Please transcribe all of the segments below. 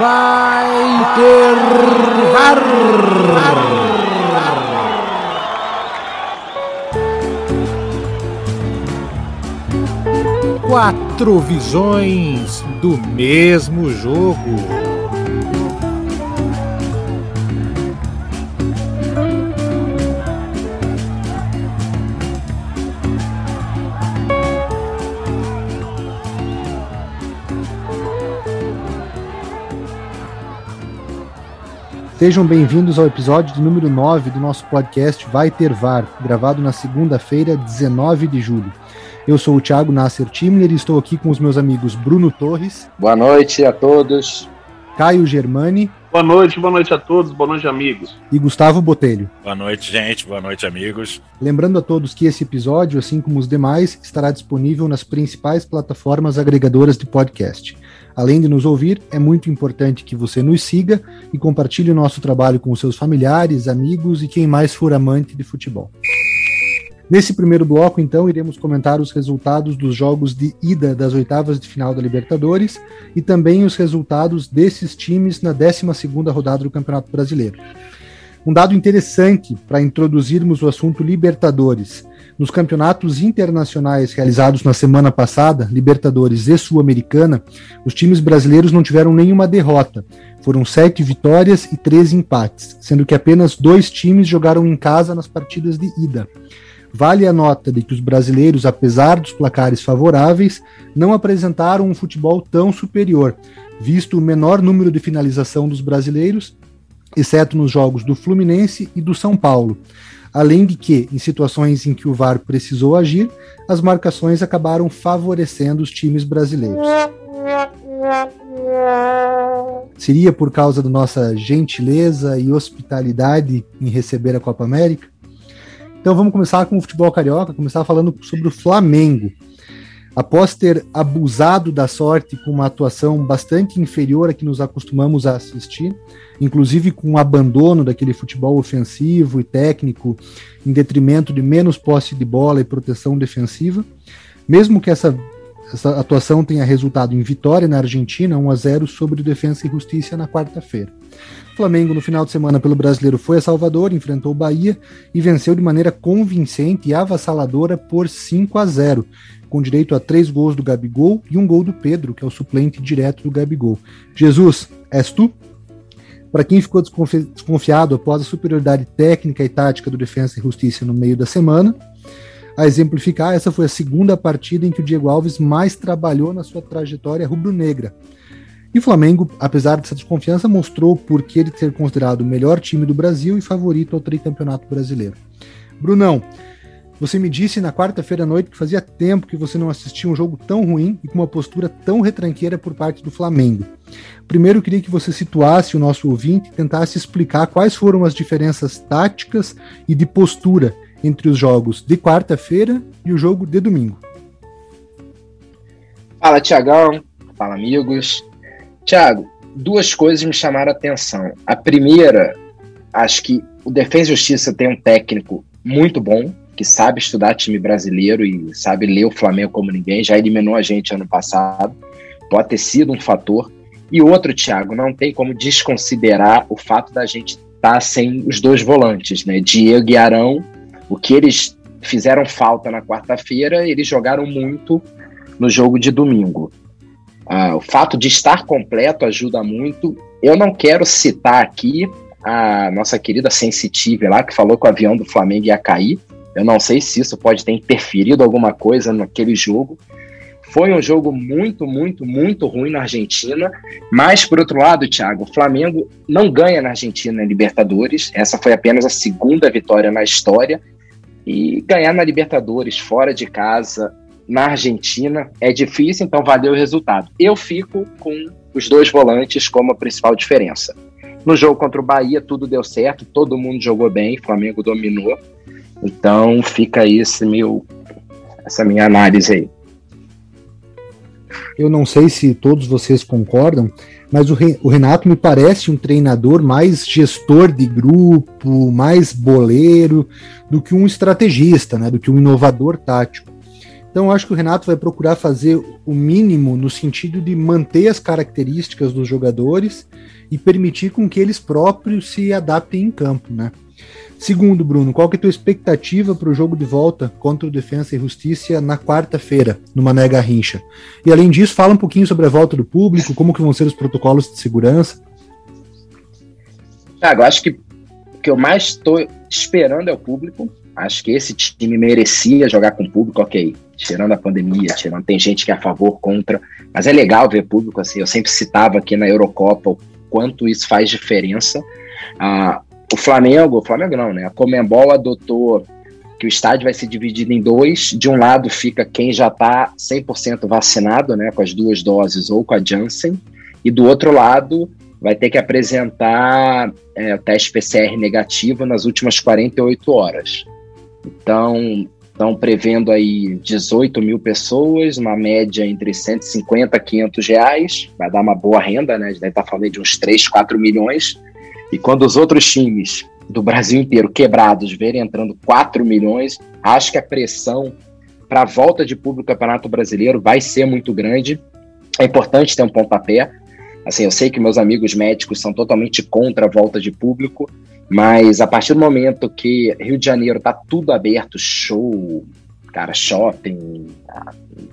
vai ter VAR. Quatro visões do mesmo jogo. Sejam bem-vindos ao episódio de número 9 do nosso podcast Vai Ter VAR, gravado na segunda-feira, 19 de julho. Eu sou o Thiago Nasser Timner e estou aqui com os meus amigos Bruno Torres. Boa noite a todos. Caio Germani. Boa noite, boa noite a todos, boa noite, amigos. E Gustavo Botelho. Boa noite, gente, boa noite, amigos. Lembrando a todos que esse episódio, assim como os demais, estará disponível nas principais plataformas agregadoras de podcast. Além de nos ouvir, é muito importante que você nos siga e compartilhe o nosso trabalho com seus familiares, amigos e quem mais for amante de futebol. Nesse primeiro bloco, então, iremos comentar os resultados dos jogos de ida das oitavas de final da Libertadores e também os resultados desses times na 12ª rodada do Campeonato Brasileiro. Um dado interessante para introduzirmos o assunto Libertadores. Nos campeonatos internacionais realizados na semana passada, Libertadores e Sul-Americana, os times brasileiros não tiveram nenhuma derrota. Foram sete vitórias e três empates, sendo que apenas dois times jogaram em casa nas partidas de ida. Vale a nota de que os brasileiros, apesar dos placares favoráveis, não apresentaram um futebol tão superior, visto o menor número de finalização dos brasileiros, exceto nos jogos do Fluminense e do São Paulo. Além de que, em situações em que o VAR precisou agir, as marcações acabaram favorecendo os times brasileiros. Seria por causa da nossa gentileza e hospitalidade em receber a Copa América? Então vamos começar com o futebol carioca, começar falando sobre o Flamengo. Após ter abusado da sorte com uma atuação bastante inferior a que nos acostumamos a assistir, inclusive com o abandono daquele futebol ofensivo e técnico em detrimento de menos posse de bola e proteção defensiva, mesmo que essa, essa atuação tenha resultado em vitória na Argentina, 1 a 0 sobre Defensa e Justiça na quarta-feira. O Flamengo, no final de semana pelo Brasileiro, foi a Salvador, enfrentou o Bahia e venceu de maneira convincente e avassaladora por 5 a 0, com direito a três gols do Gabigol e um gol do Pedro, que é o suplente direto do Gabigol. Jesus, és tu? Para quem ficou desconfi desconfiado após a superioridade técnica e tática do Defensa e Justiça no meio da semana, a exemplificar, essa foi a segunda partida em que o Diego Alves mais trabalhou na sua trajetória rubro-negra. E o Flamengo, apesar dessa desconfiança, mostrou por que ele ser considerado o melhor time do Brasil e favorito ao tricampeonato brasileiro. Brunão, você me disse na quarta-feira à noite que fazia tempo que você não assistia um jogo tão ruim e com uma postura tão retranqueira por parte do Flamengo. Primeiro, eu queria que você situasse o nosso ouvinte e tentasse explicar quais foram as diferenças táticas e de postura entre os jogos de quarta-feira e o jogo de domingo. Fala, Tiagão. Fala, amigos. Tiago, duas coisas me chamaram a atenção. A primeira, acho que o Defesa e Justiça tem um técnico muito bom, que sabe estudar time brasileiro e sabe ler o Flamengo como ninguém, já eliminou a gente ano passado, pode ter sido um fator. E outro, Thiago, não tem como desconsiderar o fato da gente estar tá sem os dois volantes, né? Diego e Arão, o que eles fizeram falta na quarta-feira, eles jogaram muito no jogo de domingo. Ah, o fato de estar completo ajuda muito. Eu não quero citar aqui a nossa querida Sensitive lá, que falou que o avião do Flamengo ia cair. Eu não sei se isso pode ter interferido alguma coisa naquele jogo. Foi um jogo muito, muito, muito ruim na Argentina. Mas, por outro lado, Thiago, o Flamengo não ganha na Argentina em Libertadores. Essa foi apenas a segunda vitória na história. E ganhar na Libertadores fora de casa, na Argentina, é difícil, então valeu o resultado. Eu fico com os dois volantes como a principal diferença. No jogo contra o Bahia, tudo deu certo, todo mundo jogou bem, Flamengo dominou. Então fica aí esse meu, essa minha análise aí. Eu não sei se todos vocês concordam, mas o, Renato me parece um treinador mais gestor de grupo, mais boleiro do que um estrategista, né, do que um inovador tático. Então acho que o Renato vai procurar fazer o mínimo no sentido de manter as características dos jogadores e permitir com que eles próprios se adaptem em campo, né? Segundo, Bruno, qual que é a tua expectativa para o jogo de volta contra o Defensa e Justiça na quarta-feira, no Mané Garrincha? E além disso, fala um pouquinho sobre a volta do público, como que vão ser os protocolos de segurança. Thiago, acho que o que eu mais estou esperando é o público. Acho que esse time merecia jogar com público, ok. Tirando a pandemia, tirando, tem gente que é a favor, contra, mas é legal ver público assim. Eu sempre citava aqui na Eurocopa o quanto isso faz diferença. Ah, o Flamengo, o Flamengo não, né? A Comembol adotou que o estádio vai ser dividido em dois. De um lado fica quem já está 100% vacinado, né, com as duas doses ou com a Janssen, e do outro lado vai ter que apresentar é, teste PCR negativo nas últimas 48 horas. Então, estão prevendo aí 18 mil pessoas, uma média entre 150 e 500 reais, vai dar uma boa renda, né? A gente deve estar falando de uns 3, 4 milhões. E quando os outros times do Brasil inteiro quebrados verem entrando 4 milhões, acho que a pressão para a volta de público do Campeonato Brasileiro vai ser muito grande. É importante ter um pontapé. Assim, eu sei que meus amigos médicos são totalmente contra a volta de público, mas a partir do momento que Rio de Janeiro está tudo aberto, show, cara, shopping,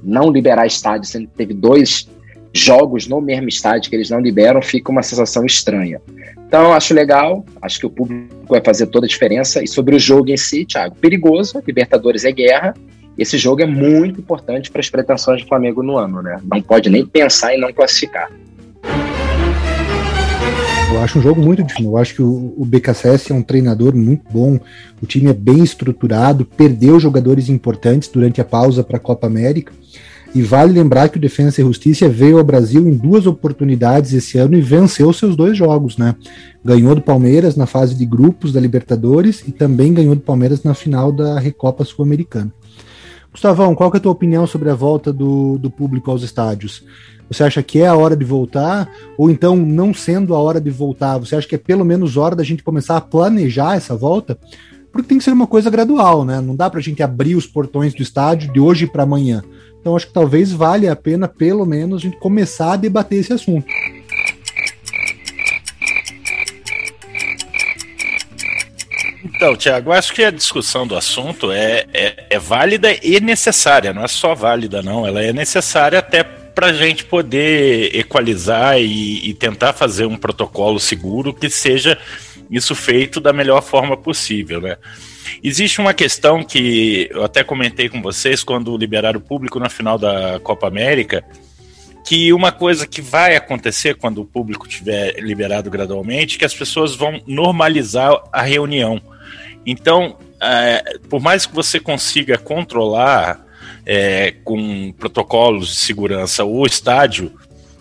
não liberar estádio, sendo que teve dois jogos no mesmo estádio que eles não liberam, fica uma sensação estranha. Então, acho legal, acho que o público vai fazer toda a diferença. E sobre o jogo em si, Thiago, perigoso, Libertadores é guerra. Esse jogo é muito importante para as pretensões do Flamengo no ano, né? Não pode nem pensar em não classificar. Eu acho um jogo muito difícil. Eu acho que o, o BKSS é um treinador muito bom. O time é bem estruturado, perdeu jogadores importantes durante a pausa para a Copa América. E vale lembrar que o Defensa e Justiça veio ao Brasil em duas oportunidades esse ano e venceu seus dois jogos, né? Ganhou do Palmeiras na fase de grupos da Libertadores e também ganhou do Palmeiras na final da Recopa Sul-Americana. Gustavão, qual é a tua opinião sobre a volta do, do público aos estádios? Você acha que é a hora de voltar? Ou então, não sendo a hora de voltar, você acha que é pelo menos hora da gente começar a planejar essa volta? Porque tem que ser uma coisa gradual, né? Não dá pra gente abrir os portões do estádio de hoje para amanhã. Então acho que talvez valha a pena, pelo menos, a gente começar a debater esse assunto. Então, Tiago, acho que a discussão do assunto é, é, é, válida e necessária. Não é só válida, não. Ela é necessária até para a gente poder equalizar e, e, tentar fazer um protocolo seguro que seja isso feito da melhor forma possível, né? Existe uma questão que eu até comentei com vocês quando liberaram o público na final da Copa América, que uma coisa que vai acontecer quando o público tiver liberado gradualmente, que as pessoas vão normalizar a reunião. Então, é, por mais que você consiga controlar é, com protocolos de segurança o estádio,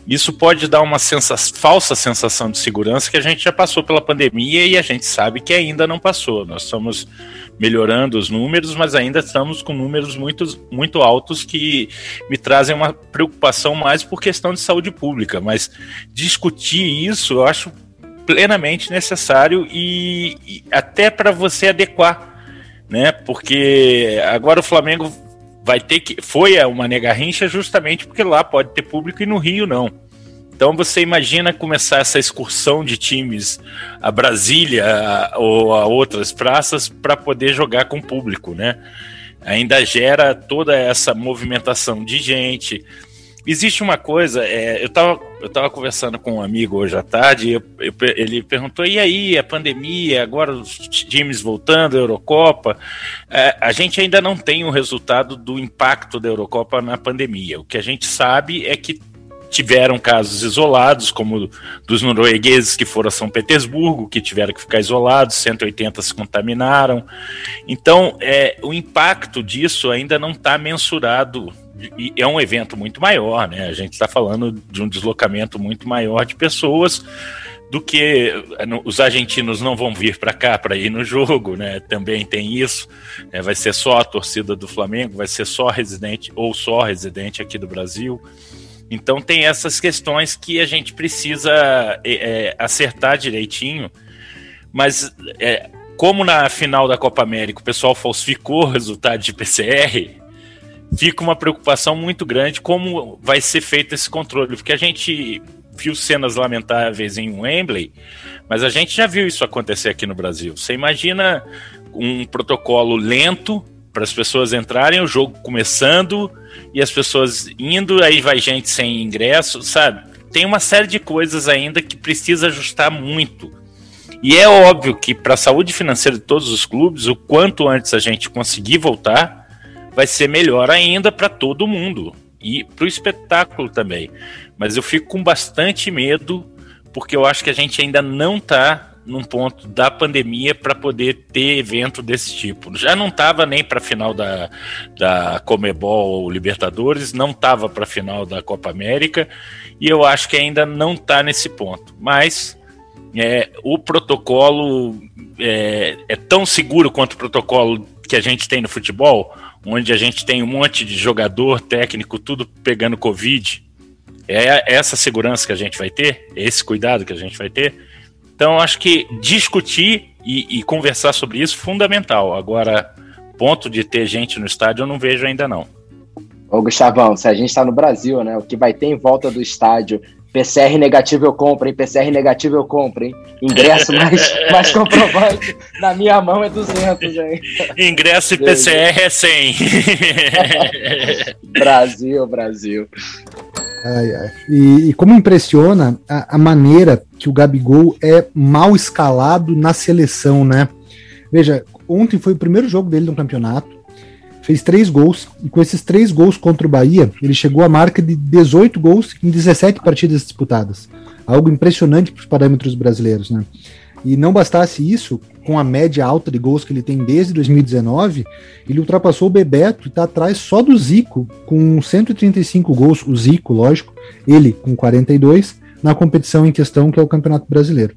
isso pode dar uma sensa falsa sensação de segurança que a gente já passou pela pandemia e a gente sabe que ainda não passou. Nós estamos melhorando os números, mas ainda estamos com números muito, muito altos que me trazem uma preocupação mais por questão de saúde pública. Mas discutir isso eu acho plenamente necessário e, e até para você adequar, né? Porque agora o Flamengo vai ter que. Foi uma negarrincha justamente porque lá pode ter público e no Rio não. Então você imagina começar essa excursão de times a Brasília a, ou a outras praças para poder jogar com público, né? Ainda gera toda essa movimentação de gente. Existe uma coisa, é, eu estava eu conversando com um amigo hoje à tarde, eu, eu, ele perguntou: e aí, a pandemia, agora os times voltando, a Eurocopa? É, a gente ainda não tem o resultado do impacto da Eurocopa na pandemia. O que a gente sabe é que tiveram casos isolados, como dos noruegueses que foram a São Petersburgo, que tiveram que ficar isolados, 180 se contaminaram. Então, é, o impacto disso ainda não está mensurado e é um evento muito maior, né? A gente está falando de um deslocamento muito maior de pessoas do que os argentinos não vão vir para cá para ir no jogo, né? Também tem isso. É, vai ser só a torcida do Flamengo, vai ser só residente ou só residente aqui do Brasil. Então tem essas questões que a gente precisa é, é acertar direitinho. Mas é, como na final da Copa América o pessoal falsificou o resultado de PCR, fica uma preocupação muito grande como vai ser feito esse controle, porque a gente viu cenas lamentáveis em Wembley, mas a gente já viu isso acontecer aqui no Brasil. Você imagina um protocolo lento para as pessoas entrarem, o jogo começando e as pessoas indo, aí vai gente sem ingresso, sabe? Tem uma série de coisas ainda que precisa ajustar muito. E é óbvio que para a saúde financeira de todos os clubes, o quanto antes a gente conseguir voltar, vai ser melhor ainda para todo mundo e para o espetáculo também. Mas eu fico com bastante medo porque eu acho que a gente ainda não está num ponto da pandemia para poder ter evento desse tipo. Já não estava nem para a final da, da Comebol ou Libertadores, não estava para a final da Copa América, e eu acho que ainda não está nesse ponto. Mas é, o protocolo é, é tão seguro quanto o protocolo que a gente tem no futebol, onde a gente tem um monte de jogador técnico, tudo pegando Covid. É essa segurança que a gente vai ter, esse cuidado que a gente vai ter. Então, acho que discutir e, e, conversar sobre isso é fundamental. Agora, ponto de ter gente no estádio eu não vejo ainda não. Ô, Gustavão, se a gente está no Brasil, né? O que vai ter em volta do estádio PCR negativo eu compro, hein? PCR negativo eu compro, hein? Ingresso mais, mais comprovante na minha mão é 200, hein? Ingresso e PCR é 100. Brasil, Brasil. Ai, ai. E, e, como impressiona a, a, maneira que o Gabigol é mal escalado na seleção, né? Veja, ontem foi o primeiro jogo dele no campeonato, fez três gols, e com esses três gols contra o Bahia, ele chegou à marca de 18 gols em 17 partidas disputadas. Algo impressionante para os parâmetros brasileiros, né? E não bastasse isso, com a média alta de gols que ele tem desde 2019, ele ultrapassou o Bebeto e está atrás só do Zico, com 135 gols, o Zico, lógico, ele com 42, na competição em questão, que é o Campeonato Brasileiro.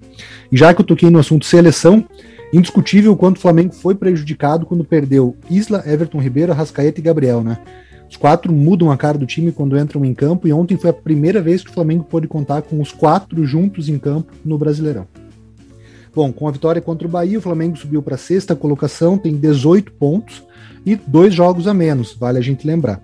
E já que eu toquei no assunto seleção, indiscutível o quanto o Flamengo foi prejudicado quando perdeu Isla, Everton Ribeiro, Rascaeta e Gabriel, né? Os quatro mudam a cara do time quando entram em campo e ontem foi a primeira vez que o Flamengo pôde contar com os quatro juntos em campo no Brasileirão. Bom, com a vitória contra o Bahia, o Flamengo subiu para a sexta colocação, tem 18 pontos e dois jogos a menos, vale a gente lembrar.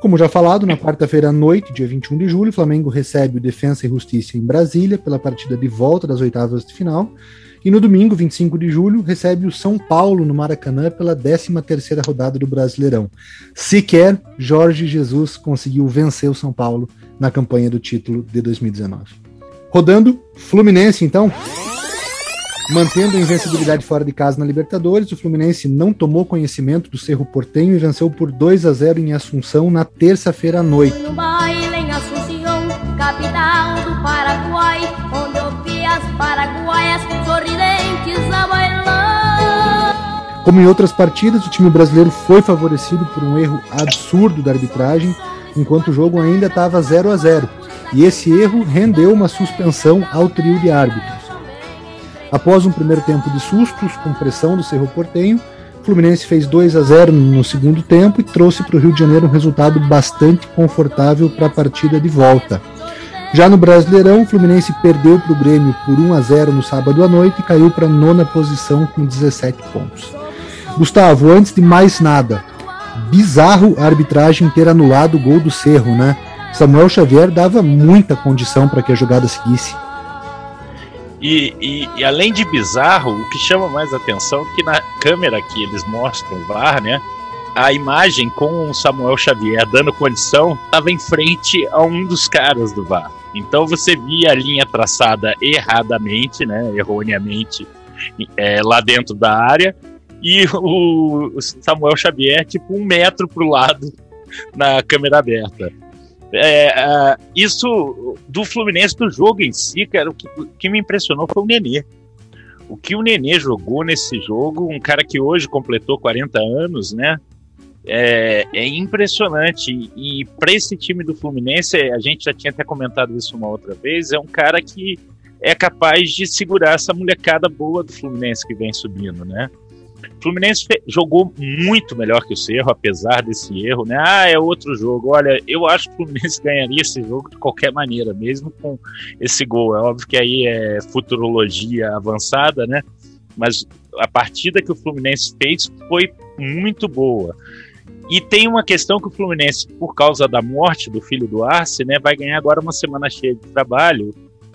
Como já falado, na quarta-feira à noite, dia 21 de julho, o Flamengo recebe o Defensa e Justiça em Brasília pela partida de volta das oitavas de final. E no domingo, 25 de julho, recebe o São Paulo no Maracanã pela 13ª rodada do Brasileirão. Sequer Jorge Jesus conseguiu vencer o São Paulo na campanha do título de 2019. Rodando, Fluminense então. Mantendo a invencibilidade fora de casa na Libertadores, o Fluminense não tomou conhecimento do Cerro Portenho e venceu por 2 a 0 em Assunção na terça-feira à noite. Como em outras partidas, o time brasileiro foi favorecido por um erro absurdo da arbitragem, enquanto o jogo ainda estava 0 a 0. E esse erro rendeu uma suspensão ao trio de árbitros. Após um primeiro tempo de sustos, com pressão do Cerro Portenho, o Fluminense fez 2 a 0 no segundo tempo e trouxe para o Rio de Janeiro um resultado bastante confortável para a partida de volta. Já no Brasileirão, o Fluminense perdeu para o Grêmio por 1 a 0 no sábado à noite e caiu para a nona posição com 17 pontos. Gustavo, antes de mais nada, bizarro a arbitragem ter anulado o gol do Cerro, né? Samuel Xavier dava muita condição para que a jogada seguisse. E, e, e, além de bizarro, o que chama mais atenção é que na câmera que eles mostram o VAR, né? A imagem com o Samuel Xavier dando condição estava em frente a um dos caras do VAR. Então você via a linha traçada erradamente, né? Erroneamente é, lá dentro da área. E o, Samuel Xavier, tipo, um metro pro lado na câmera aberta. É, é, isso do Fluminense, do jogo em si, cara, o que, o que me impressionou foi o Nenê. O que o Nenê jogou nesse jogo, um cara que hoje completou 40 anos, né? É, é impressionante. E para esse time do Fluminense, a gente já tinha até comentado isso uma outra vez, é um cara que é capaz de segurar essa molecada boa do Fluminense que vem subindo, né? O Fluminense jogou muito melhor que o Cerro, apesar desse erro, né? Ah, é outro jogo. Olha, eu acho que o Fluminense ganharia esse jogo de qualquer maneira, mesmo com esse gol. É óbvio que aí é futurologia avançada, né? Mas a partida que o Fluminense fez foi muito boa. E tem uma questão que o Fluminense, por causa da morte do filho do Arce, né, vai ganhar agora uma semana cheia de trabalho,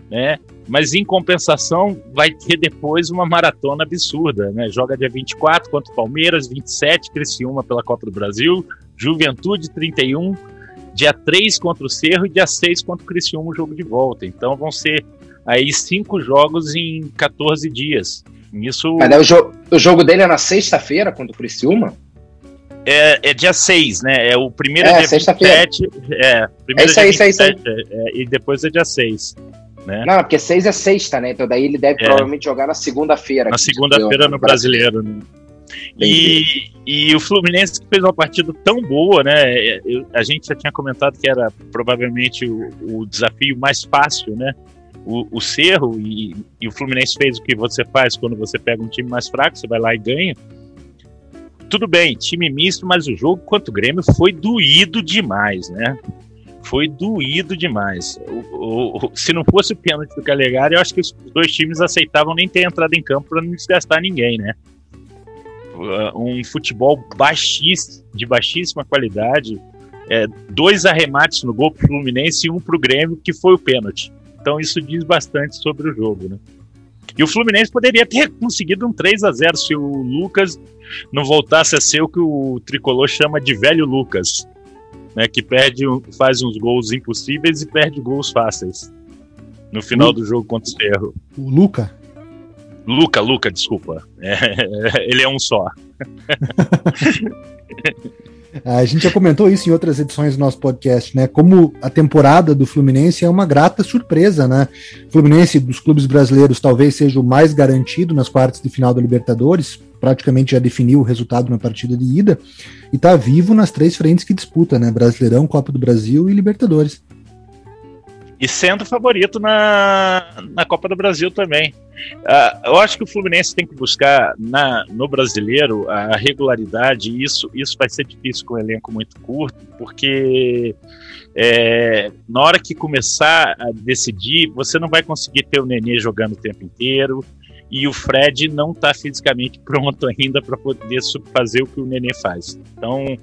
né? Mas em compensação vai ter depois uma maratona absurda, né? Joga dia 24 contra o Palmeiras, 27 Criciúma pela Copa do Brasil, Juventude 31, dia 3 contra o Cerro e dia 6 contra o Criciúma o jogo de volta. Então vão ser aí cinco jogos em 14 dias. Isso Mas, né, o, jo o jogo dele é na sexta-feira contra o Criciúma? É, é dia 6, né? É o primeiro é, dia 27. É, primeiro é isso aí, dia 27, isso aí, isso aí. É, e depois é dia 6. Né? Não, porque 6 é sexta, né? Então daí ele deve é. provavelmente jogar na segunda-feira. Na segunda-feira no brasileiro, né? E, e, o Fluminense fez uma partida tão boa, né? Eu, a gente já tinha comentado que era provavelmente o, o desafio mais fácil, né? O, o Cerro e, e, o Fluminense fez o que você faz quando você pega um time mais fraco, você vai lá e ganha tudo bem, time misto, mas o jogo contra o Grêmio foi doído demais, né? Foi doído demais. O, o, se não fosse o pênalti do Calegari, eu acho que os dois times aceitavam nem ter entrado em campo para não desgastar ninguém, né? Um futebol baixíssimo, de baixíssima qualidade. É, dois arremates no gol pro Fluminense e um pro Grêmio, que foi o pênalti. Então isso diz bastante sobre o jogo, né? E o Fluminense poderia ter conseguido um 3 a 0 se o Lucas não voltasse a ser o que o tricolor chama de velho Lucas, né, que perde, faz uns gols impossíveis e perde gols fáceis no final do jogo contra o Ferro. O Luca? Luca, Luca, desculpa. É, ele é um só. A gente já comentou isso em outras edições do nosso podcast, né? Como a temporada do Fluminense é uma grata surpresa, né? O Fluminense dos clubes brasileiros talvez seja o mais garantido nas quartas de final da Libertadores, praticamente já definiu o resultado na partida de ida e está vivo nas três frentes que disputa, né? Brasileirão, Copa do Brasil e Libertadores e sendo favorito na, na Copa do Brasil também. Uh, eu acho que o Fluminense tem que buscar na, no brasileiro a regularidade, e isso, isso vai ser difícil com um elenco muito curto, porque é, na hora que começar a decidir, você não vai conseguir ter o Nenê jogando o tempo inteiro, e o Fred não está fisicamente pronto ainda para poder fazer o que o Nenê faz. Então,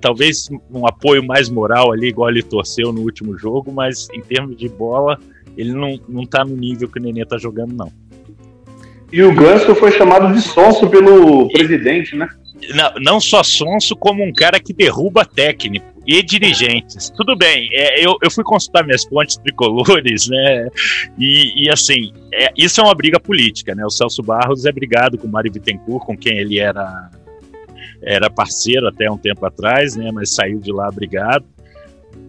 talvez um apoio mais moral ali, igual ele torceu no último jogo, mas em termos de bola, ele não, não tá no nível que o Nenê está jogando, não. E o Ganso foi chamado de sonso pelo presidente, né? Não, não só sonso, como um cara que derruba técnico e dirigentes. Tudo bem, é, eu, eu fui consultar minhas fontes tricolores, né? E, e assim, é, isso é uma briga política, né? O Celso Barros é brigado com o Mário Bittencourt, com quem ele era, era parceiro até um tempo atrás, né? Mas saiu de lá brigado.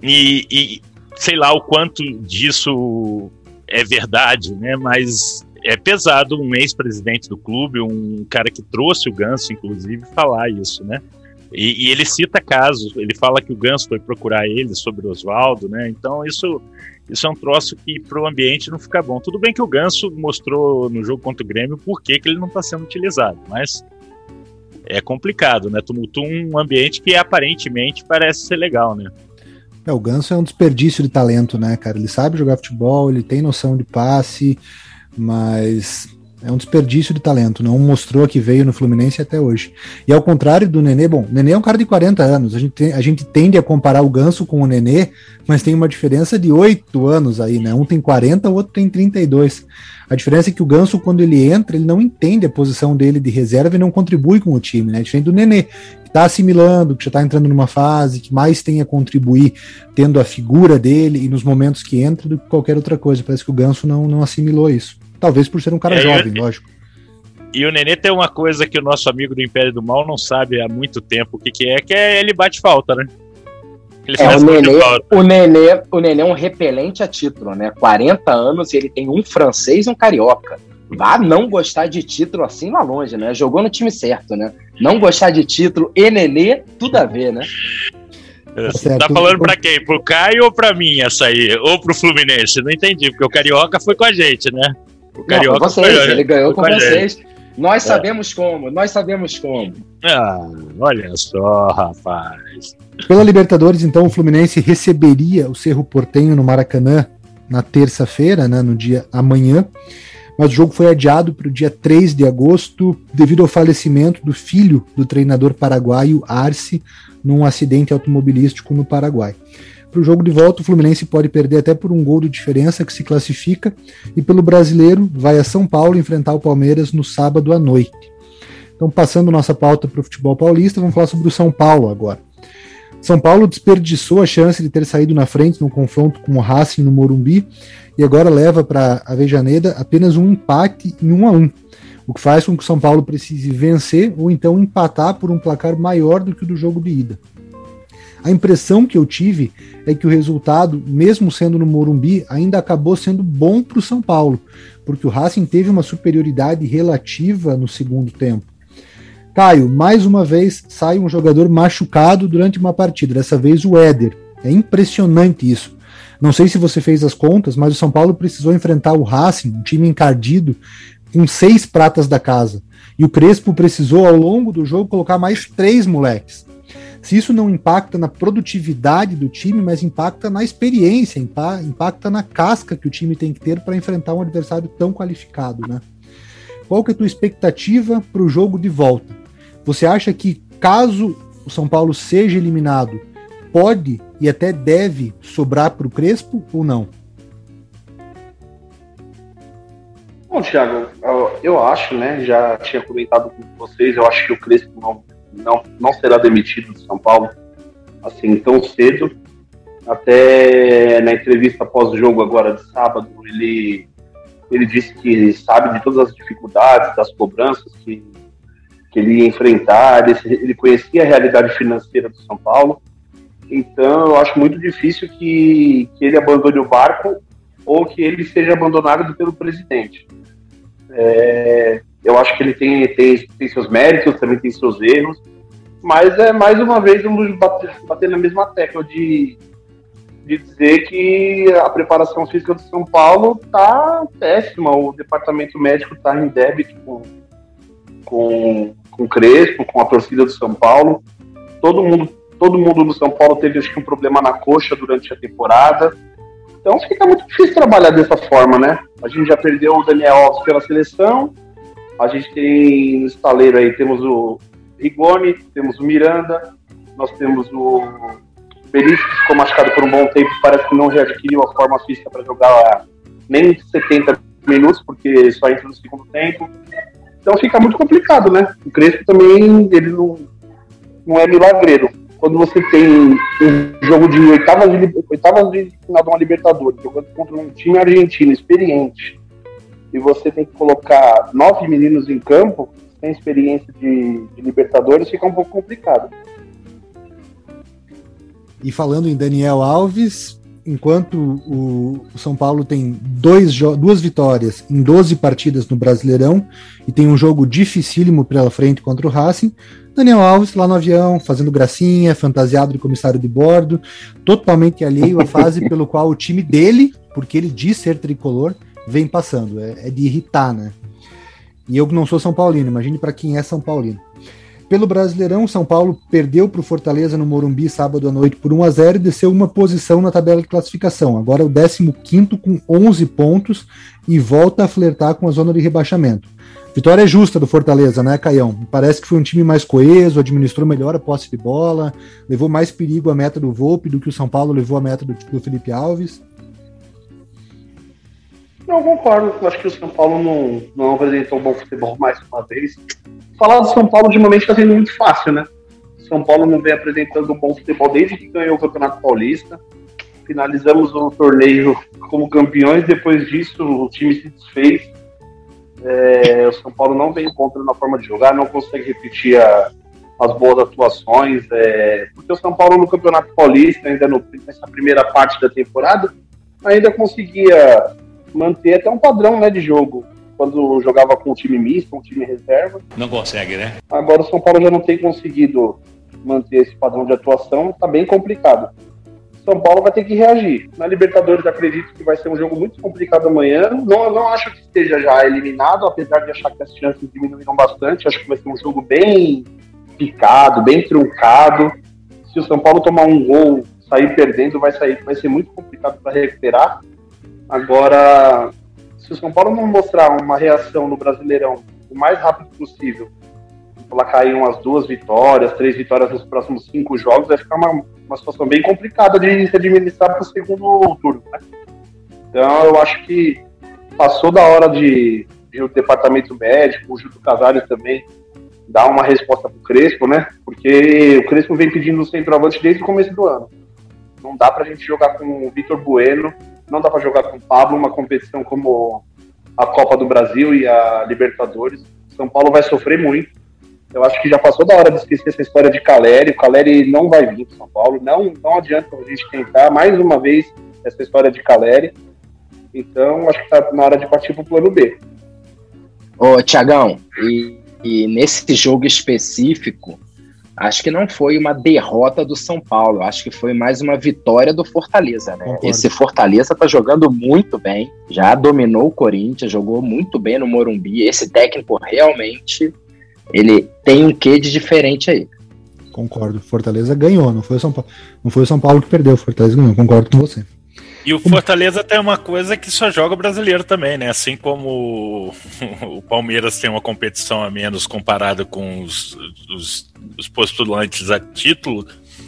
E, e sei lá o quanto disso é verdade, né? Mas é pesado um ex-presidente do clube, um cara que trouxe o Ganso, inclusive, falar isso, né? E, e, ele cita casos, ele fala que o Ganso foi procurar ele sobre o Oswaldo, né? Então isso, isso é um troço que para o ambiente não fica bom. Tudo bem que o Ganso mostrou no jogo contra o Grêmio por que, que ele não está sendo utilizado, mas é complicado, né? Tumultua um ambiente que aparentemente parece ser legal, né? É, o Ganso é um desperdício de talento, né, cara? Ele sabe jogar futebol, ele tem noção de passe, mas é um desperdício de talento, não mostrou que veio no Fluminense até hoje. E ao contrário do Nenê, bom, o Nenê é um cara de 40 anos, a gente, tem, a gente tende a comparar o Ganso com o Nenê, mas tem uma diferença de 8 anos aí, né? Um tem 40, o outro tem 32. A diferença é que o Ganso, quando ele entra, ele não entende a posição dele de reserva e não contribui com o time, né? Diferente do Nenê, que está assimilando, que já está entrando numa fase, que mais tem a contribuir tendo a figura dele e nos momentos que entra do que qualquer outra coisa. Parece que o Ganso não, não assimilou isso. Talvez por ser um cara é, jovem, eu, lógico. E o Nenê tem uma coisa que o nosso amigo do Império do Mal não sabe há muito tempo o que, que é, que é ele bate falta, né? Ele é, o, Nenê, o, Nenê, o Nenê é um repelente a título, né? 40 anos e ele tem um francês e um carioca. Vá não gostar de título assim lá longe, né? Jogou no time certo, né? Não gostar de título e Nenê, tudo a ver, né? Tá, tá falando pra quem? Pro Caio ou pra mim essa aí? Ou pro Fluminense? Não entendi, porque o Carioca foi com a gente, né? O Carioca não, vocês, foi, ele ganhou com, vocês. Nós é. sabemos como, nós sabemos como. Ah, olha só, rapaz. Pela Libertadores, então, o Fluminense receberia o Cerro Portenho no Maracanã na terça-feira, né, no dia amanhã. Mas o jogo foi adiado para o dia 3 de agosto devido ao falecimento do filho do treinador paraguaio Arce, num acidente automobilístico no Paraguai. Para o jogo de volta, o Fluminense pode perder até por um gol de diferença que se classifica, e pelo brasileiro, vai a São Paulo enfrentar o Palmeiras no sábado à noite. Então, passando nossa pauta para o futebol paulista, vamos falar sobre o São Paulo agora. São Paulo desperdiçou a chance de ter saído na frente no confronto com o Racing no Morumbi e agora leva para a Vejaneda apenas um empate em 1 a 1 o que faz com que o São Paulo precise vencer ou então empatar por um placar maior do que o do jogo de ida. A impressão que eu tive é que o resultado, mesmo sendo no Morumbi, ainda acabou sendo bom para o São Paulo, porque o Racing teve uma superioridade relativa no segundo tempo. Caio, mais uma vez sai um jogador machucado durante uma partida, dessa vez o Éder. É impressionante isso. Não sei se você fez as contas, mas o São Paulo precisou enfrentar o Racing, um time encardido, com seis pratas da casa. E o Crespo precisou, ao longo do jogo, colocar mais três moleques. Se isso não impacta na produtividade do time, mas impacta na experiência, impacta na casca que o time tem que ter para enfrentar um adversário tão qualificado, né? Qual que é a tua expectativa para o jogo de volta? Você acha que caso o São Paulo seja eliminado, pode e até deve sobrar para o Crespo ou não? Bom, Thiago, eu acho, né? Já tinha comentado com vocês, eu acho que o Crespo não, não, não será demitido de São Paulo assim tão cedo. Até na entrevista pós-jogo agora de sábado, ele, ele disse que sabe de todas as dificuldades, das cobranças que que ele ia enfrentar, ele, ele conhecia a realidade financeira do São Paulo. Então, eu acho muito difícil que, que ele abandone o barco ou que ele seja abandonado pelo presidente. É, eu acho que ele tem, tem, tem seus méritos, também tem seus erros, mas é mais uma vez um bater, bater na mesma tecla de, de dizer que a preparação física do São Paulo está péssima, o departamento médico está em débito com, com, com o Crespo, com a torcida do São Paulo. Todo mundo, todo mundo no São Paulo teve acho que um problema na coxa durante a temporada. Então fica muito difícil trabalhar dessa forma, né? A gente já perdeu o Daniel Alves pela seleção. A gente tem no estaleiro aí, temos o Rigoni, temos o Miranda, nós temos o Berício, que ficou machucado por um bom tempo, parece que não readquiriu a forma física para jogar nem 70 minutos, porque só entra no segundo tempo. Então fica muito complicado, né? O Crespo também, ele não, não é milagreiro. Quando você tem um jogo de oitavas de, oitavas de final de uma Libertadores, jogando contra um time argentino experiente, e você tem que colocar nove meninos em campo, sem experiência de, de Libertadores, fica um pouco complicado. E falando em Daniel Alves, enquanto o, São Paulo tem dois, duas vitórias em 12 partidas no Brasileirão e tem um jogo dificílimo pela frente contra o Racing, Daniel Alves lá no avião, fazendo gracinha, fantasiado de comissário de bordo, totalmente alheio à fase pelo qual o time dele, porque ele diz ser tricolor, vem passando. É, é de irritar, né? E eu que não sou São Paulino, imagine para quem é São Paulino. Pelo Brasileirão, São Paulo perdeu para o Fortaleza no Morumbi sábado à noite por 1 a 0 e desceu uma posição na tabela de classificação. Agora é o 15 com 11 pontos e volta a flertar com a zona de rebaixamento. Vitória justa do Fortaleza, né, Caião? Parece que foi um time mais coeso, administrou melhor a posse de bola, levou mais perigo à meta do Volpe do que o São Paulo levou à meta do, do Felipe Alves. Não, concordo. Acho que o São Paulo não, não apresentou um bom futebol mais uma vez falar do São Paulo ultimamente está sendo muito fácil, né? São Paulo não vem apresentando um bom futebol desde que ganhou o Campeonato Paulista. Finalizamos o torneio como campeões, depois disso o time se desfez. É, o São Paulo não vem encontrando a forma de jogar, não consegue repetir a, as boas atuações. É, porque o São Paulo no Campeonato Paulista, ainda no, nessa primeira parte da temporada, ainda conseguia manter até um padrão né, de jogo quando jogava com um time misto, um time reserva. Não consegue, né? Agora o São Paulo já não tem conseguido manter esse padrão de atuação, está bem complicado. São Paulo vai ter que reagir. Na Libertadores, acredito que vai ser um jogo muito complicado amanhã. Não, não acho que esteja já eliminado, apesar de achar que as chances diminuíram bastante. Acho que vai ser um jogo bem picado, bem truncado. Se o São Paulo tomar um gol, sair perdendo, vai, sair, vai ser muito complicado para recuperar. Agora, se o São Paulo não mostrar uma reação no Brasileirão o mais rápido possível, ela cair umas duas vitórias, três vitórias nos próximos cinco jogos, vai ficar uma, uma situação bem complicada de se administrar para o segundo turno. Né? Então eu acho que passou da hora de, de o departamento médico, o Júlio Casares também, dar uma resposta para o Crespo, né? Porque o Crespo vem pedindo o centroavante desde o começo do ano. Não dá para a gente jogar com o Vitor Bueno, não dá para jogar com o Pablo uma competição como a Copa do Brasil e a Libertadores. São Paulo vai sofrer muito. Eu acho que já passou da hora de esquecer essa história de Caleri. O Caleri não vai vir para São Paulo. Não, não adianta a gente tentar mais uma vez essa história de Caleri. Então, acho que está na hora de partir para o plano B. Ô, Tiagão, e, e nesse jogo específico, acho que não foi uma derrota do São Paulo, acho que foi mais uma vitória do Fortaleza, né? Concordo. Esse Fortaleza tá jogando muito bem, já dominou o Corinthians, jogou muito bem no Morumbi. Esse técnico realmente ele tem um quê de diferente aí. Concordo. Fortaleza ganhou, não foi o São Paulo, não foi o São Paulo que perdeu, Fortaleza ganhou. Concordo com você. E o Fortaleza tem uma coisa que só joga brasileiro também, né? Assim como o Palmeiras tem uma competição a menos comparado com os, os, os postulantes a título,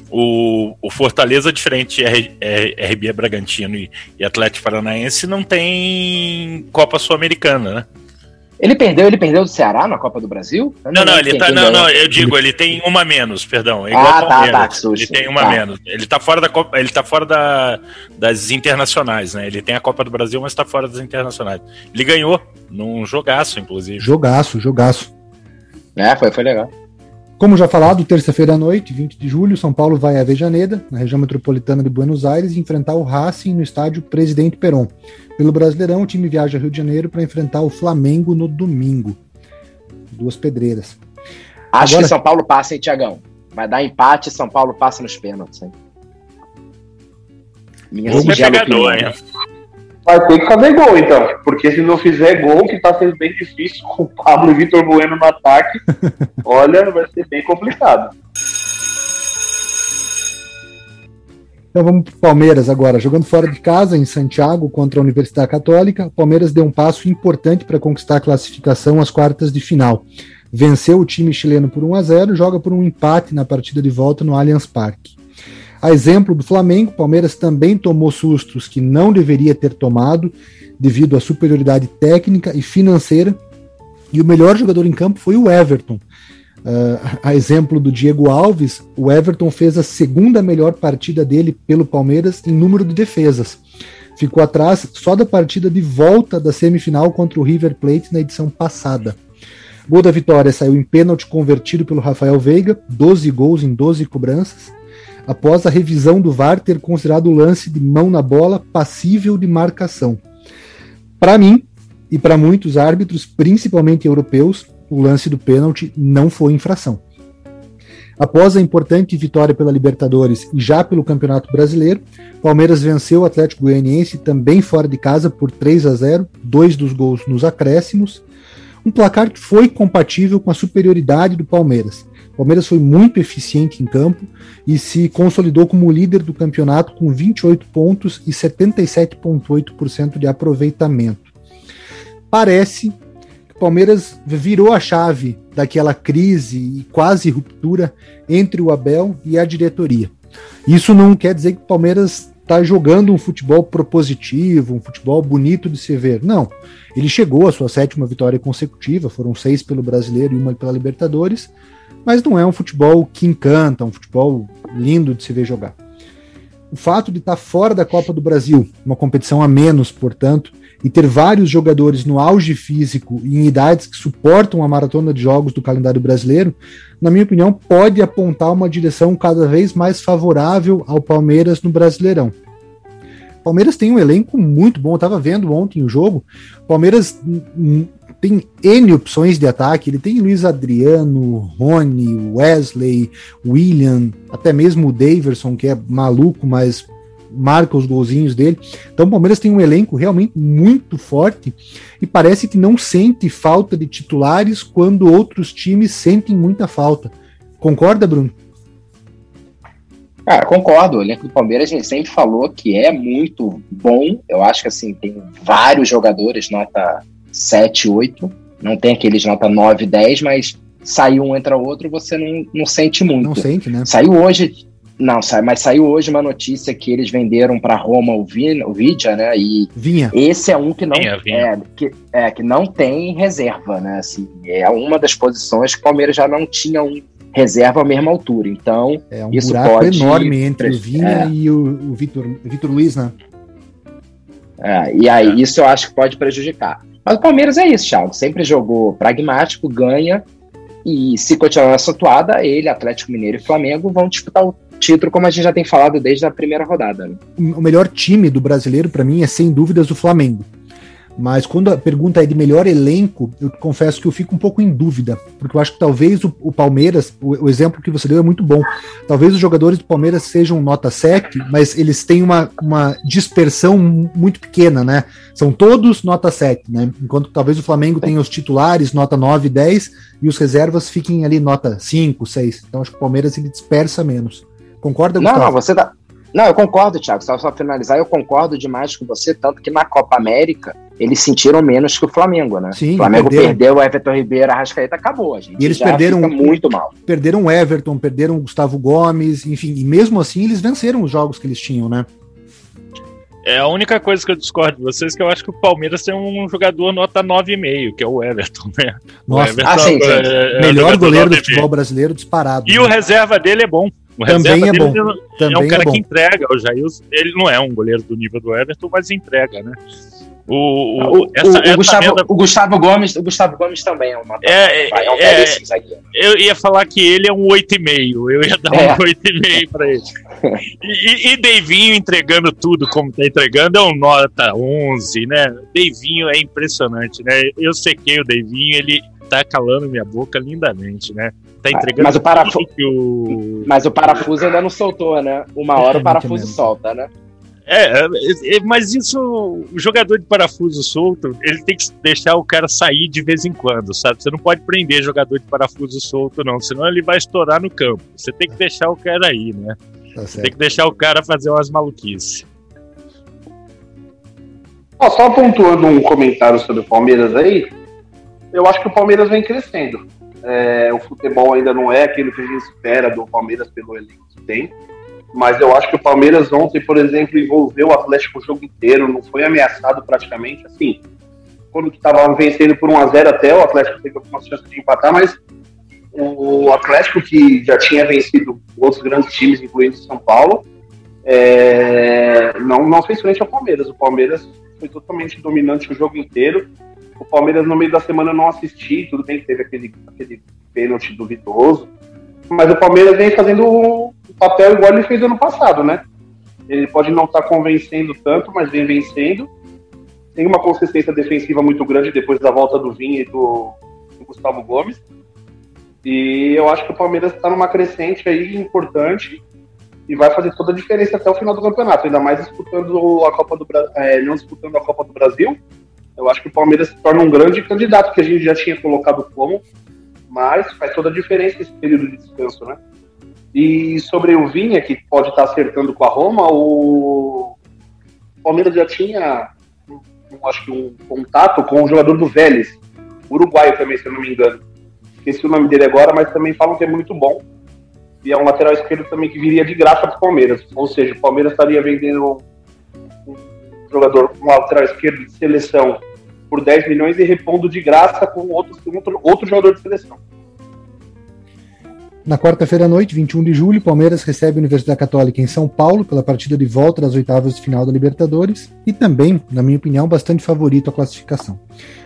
o, o Fortaleza, diferente de RB Bragantino e, e Atlético Paranaense, não tem Copa Sul-Americana, né? Ele perdeu, ele perdeu do Ceará na Copa do Brasil? não, não, não ele tá. Não, não, eu digo, ele tem uma menos, perdão. É ah, tá, tá, Ele tem uma tá. menos. Ele tá fora da Copa, ele tá fora da, das internacionais, né? Ele tem a Copa do Brasil, mas tá fora das internacionais. Ele ganhou num jogaço, inclusive. Jogaço, jogaço. É, foi, foi legal. Como já falado, terça-feira à noite, 20 de julho, São Paulo vai a Avejaneda, na região metropolitana de Buenos Aires, enfrentar o Racing no estádio Presidente Peron. Pelo Brasileirão, o time viaja a Rio de Janeiro para enfrentar o Flamengo no domingo. Duas pedreiras. Acho Agora... que São Paulo passa, hein, Tiagão? Vai dar empate, São Paulo passa nos pênaltis, hein? Minha Vamos pegador, hein? Vai ter que fazer gol, então. Porque se não fizer gol, que tá sendo bem difícil com o Pablo e Vitor Bueno no ataque, olha, vai ser bem complicado. Então vamos para o Palmeiras agora. Jogando fora de casa, em Santiago, contra a Universidade Católica, o Palmeiras deu um passo importante para conquistar a classificação às quartas de final. Venceu o time chileno por 1 a 0 joga por um empate na partida de volta no Allianz Parque. A exemplo do Flamengo, Palmeiras também tomou sustos que não deveria ter tomado devido à superioridade técnica e financeira. E o melhor jogador em campo foi o Everton. Uh, a exemplo do Diego Alves, o Everton fez a segunda melhor partida dele pelo Palmeiras em número de defesas. Ficou atrás só da partida de volta da semifinal contra o River Plate na edição passada. Gol da vitória saiu em pênalti convertido pelo Rafael Veiga, 12 gols em 12 cobranças após a revisão do VAR ter considerado o lance de mão na bola passível de marcação. Para mim e para muitos árbitros, principalmente europeus, o lance do pênalti não foi infração. Após a importante vitória pela Libertadores e já pelo Campeonato Brasileiro, Palmeiras venceu o Atlético Goianiense também fora de casa por 3 a 0, dois dos gols nos acréscimos, um placar que foi compatível com a superioridade do Palmeiras, Palmeiras foi muito eficiente em campo e se consolidou como líder do campeonato com 28 pontos e 77,8% de aproveitamento. Parece que o Palmeiras virou a chave daquela crise e quase ruptura entre o Abel e a diretoria. Isso não quer dizer que o Palmeiras está jogando um futebol propositivo, um futebol bonito de se ver. Não. Ele chegou à sua sétima vitória consecutiva, foram seis pelo Brasileiro e uma pela Libertadores, mas não é um futebol que encanta, um futebol lindo de se ver jogar. O fato de estar fora da Copa do Brasil, uma competição a menos, portanto, e ter vários jogadores no auge físico e em idades que suportam a maratona de jogos do calendário brasileiro, na minha opinião, pode apontar uma direção cada vez mais favorável ao Palmeiras no Brasileirão. Palmeiras tem um elenco muito bom. Eu estava vendo ontem o jogo. Palmeiras tem N opções de ataque. Ele tem Luiz Adriano, Rony, Wesley, William, até mesmo o Daverson, que é maluco, mas marca os golzinhos dele. Então o Palmeiras tem um elenco realmente muito forte e parece que não sente falta de titulares quando outros times sentem muita falta. Concorda, Bruno? Cara, concordo. O elenco do Palmeiras a gente sempre falou que é muito bom. Eu acho que assim, tem vários jogadores nota 7, 8. Não tem aqueles nota 9, 10, mas saiu um, entra outro, você não, não sente muito. Não sente, né? Saiu hoje, não, mas saiu hoje uma notícia que eles venderam para Roma o, Vin, o Vidia, né? E vinha. esse é um que não vinha, vinha. É, que, é, que não tem reserva, né? Assim, é uma das posições que o Palmeiras já não tinha um reserva à mesma altura. Então, é um isso buraco pode enorme entre o Vinha é. e o, o Vitor, Vitor Luiz, né? É, e aí isso eu acho que pode prejudicar. Mas o Palmeiras é isso, Thiago. Sempre jogou pragmático, ganha. E se continuar nessa atuada, ele, Atlético Mineiro e Flamengo vão disputar o título, como a gente já tem falado desde a primeira rodada. Né? O melhor time do brasileiro, para mim, é sem dúvidas o Flamengo. Mas quando a pergunta é de melhor elenco, eu confesso que eu fico um pouco em dúvida, porque eu acho que talvez o, o Palmeiras, o, o, exemplo que você deu é muito bom. Talvez os jogadores do Palmeiras sejam nota 7, mas eles têm uma, uma dispersão muito pequena, né? São todos nota 7, né? Enquanto talvez o Flamengo tenha os titulares nota 9, 10 e os reservas fiquem ali nota 5, 6. Então acho que o Palmeiras ele dispersa menos. Concorda, Gustavo? Não, não, você tá. Não, eu concordo, Thiago. Só para finalizar, eu concordo demais com você, tanto que na Copa América eles sentiram menos que o Flamengo, né? Sim, o Flamengo perderam. perdeu o Everton Ribeiro, a Rascaeta acabou, a gente. E eles perderam muito mal. Perderam o Everton, perderam o Gustavo Gomes, enfim, e mesmo assim eles venceram os jogos que eles tinham, né? É a única coisa que eu discordo de vocês é que eu acho que o Palmeiras tem um jogador nota 9,5, que é o Everton, né? Nossa, Everton, ah, sim, sim. É, é melhor goleiro do futebol brasileiro disparado. E né? o reserva dele é bom. O também é bom. É também é um cara é que entrega. O Jair, ele não é um goleiro do nível do Everton, mas entrega, né? O, o, o, essa, o, Gustavo, o, Gustavo, Gomes, o Gustavo Gomes também é uma é, é, um é, Eu ia falar que ele é um 8,5. Eu ia dar é. um 8,5 para ele. e, e Deivinho entregando tudo como tá entregando é um nota 11, né? Deivinho é impressionante, né? Eu sequei o Deivinho, ele tá calando minha boca lindamente, né? Tá entregando mas o, parafu... o... mas o parafuso ainda não soltou, né? Uma hora o parafuso solta, né? É, é, é, mas isso, o jogador de parafuso solto, ele tem que deixar o cara sair de vez em quando, sabe? Você não pode prender jogador de parafuso solto, não, senão ele vai estourar no campo. Você tem que deixar o cara aí, né? Tá Você tem que deixar o cara fazer umas maluquices. só pontuando um comentário sobre o Palmeiras aí, eu acho que o Palmeiras vem crescendo. É, o futebol ainda não é aquilo que a gente espera do Palmeiras pelo elenco que tem. Mas eu acho que o Palmeiras ontem, por exemplo, envolveu o Atlético o jogo inteiro, não foi ameaçado praticamente. Assim, quando estava vencendo por 1 a 0 até, o Atlético teve algumas chances de empatar, mas o Atlético, que já tinha vencido outros grandes times, incluindo São Paulo, é, não, não fez frente ao Palmeiras. O Palmeiras foi totalmente dominante o jogo inteiro. O Palmeiras, no meio da semana, não assisti. Tudo bem que teve aquele, aquele pênalti duvidoso. Mas o Palmeiras vem fazendo papel igual ele fez ano passado, né? Ele pode não estar tá convencendo tanto, mas vem vencendo. Tem uma consistência defensiva muito grande depois da volta do Vinha e do, do Gustavo Gomes. E eu acho que o Palmeiras está numa crescente aí importante e vai fazer toda a diferença até o final do campeonato, ainda mais disputando a Copa do é, não disputando a Copa do Brasil, eu acho que o Palmeiras se torna um grande candidato, que a gente já tinha colocado como, mas faz toda a diferença esse período de descanso, né? E sobre o Vinha, que pode estar acertando com a Roma, o Palmeiras já tinha, acho que um contato com o jogador do Vélez, uruguaio também, se eu não me engano. Esqueci o nome dele agora, mas também falam que é muito bom. E é um lateral esquerdo também que viria de graça para o Palmeiras. Ou seja, o Palmeiras estaria vendendo um jogador, um lateral esquerdo de seleção por 10 milhões e repondo de graça com outro, outro, outro jogador de seleção. Na quarta-feira à noite, 21 de julho, Palmeiras recebe a Universidade Católica em São Paulo pela partida de volta das oitavas de final da Libertadores e também, na minha opinião, bastante favorito à classificação.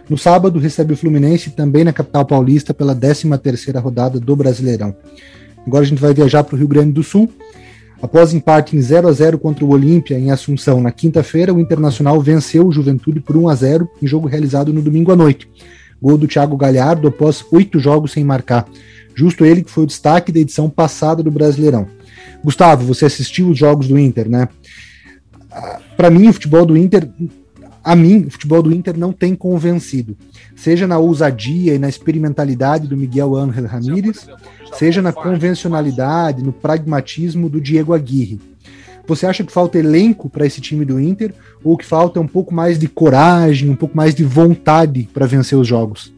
No sábado, recebe o Fluminense também na capital paulista pela 13ª rodada do Brasileirão. Agora a gente vai viajar para o Rio Grande do Sul Após empate em 0 a 0 contra o Olímpia em Assunção na quinta-feira, o Internacional venceu o Juventude por 1 a 0 em jogo realizado no domingo à noite. Gol do Thiago Galhardo após oito jogos sem marcar. Justo ele que foi o destaque da edição passada do Brasileirão. Gustavo, você assistiu os jogos do Inter, né? Ah, Para mim, o futebol do Inter, a mim, o futebol do Inter não tem convencido. Seja na ousadia e na experimentalidade do Miguel Ángel Ramírez, seja na convencionalidade, no pragmatismo do Diego Aguirre. Você acha que falta elenco para esse time do Inter ou que falta um pouco mais de coragem, um pouco mais de vontade para vencer os jogos?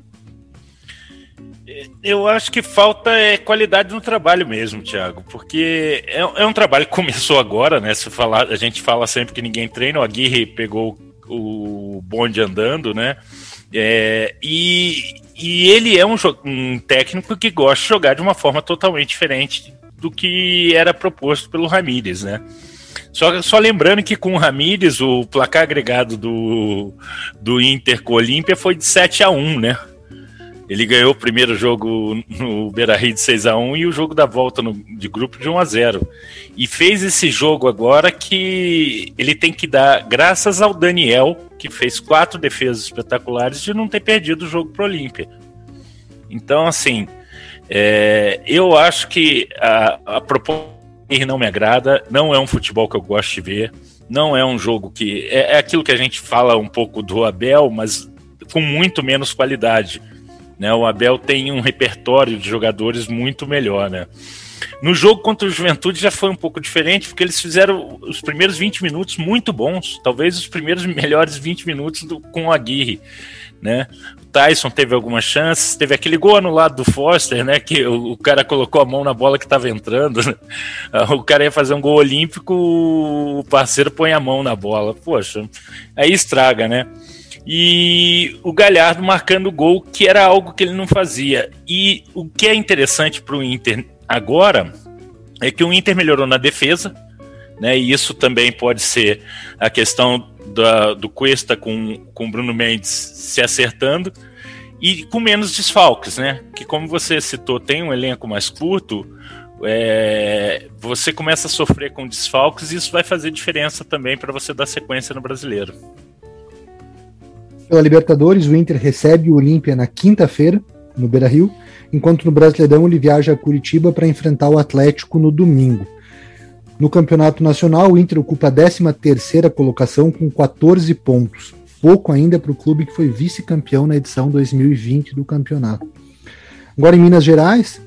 Eu acho que falta é qualidade no trabalho mesmo, Thiago, porque é, é, um trabalho que começou agora, né? Se falar, a gente fala sempre que ninguém treina, o Aguirre pegou o bonde andando, né? É, e, e ele é um, um técnico que gosta de jogar de uma forma totalmente diferente do que era proposto pelo Ramírez, né? Só, só lembrando que com o Ramírez, o placar agregado do, do Inter com o Olímpia foi de 7 a 1 né? Ele ganhou o primeiro jogo no Beira Rio de 6 a 1 e o jogo da volta no, de grupo de 1 a 0 E fez esse jogo agora que ele tem que dar graças ao Daniel, que fez quatro defesas espetaculares, de não ter perdido o jogo para o Olímpia. Então, assim, é, eu acho que a, a proposta não me agrada, não é um futebol que eu gosto de ver, não é um jogo que. É, é aquilo que a gente fala um pouco do Abel, mas com muito menos qualidade. Né? O Abel tem um repertório de jogadores muito melhor, né? No jogo contra o Juventude já foi um pouco diferente, porque eles fizeram os primeiros 20 minutos muito bons, talvez os primeiros melhores 20 minutos do, com o Aguirre, né? O Tyson teve algumas chances, teve aquele gol anulado do Foster, né? Que o, o cara colocou a mão na bola que estava entrando, né? o cara ia fazer um gol olímpico, o parceiro põe a mão na bola, poxa, aí estraga, né? E o Galhardo marcando gol, que era algo que ele não fazia. E o que é interessante para o Inter agora é que o Inter melhorou na defesa, né? E isso também pode ser a questão da, do Cuesta com o Bruno Mendes se acertando e com menos desfalques, né? Que como você citou, tem um elenco mais curto, é, você começa a sofrer com desfalques e isso vai fazer diferença também para você dar sequência no brasileiro. Pela Libertadores, o Inter recebe o Olímpia na quinta-feira, no Beira Rio, enquanto no Brasileirão ele viaja a Curitiba para enfrentar o Atlético no domingo. No Campeonato Nacional, o Inter ocupa a 13ª colocação com 14 pontos, pouco ainda para o clube que foi vice-campeão na edição 2020 do campeonato. Agora em Minas Gerais,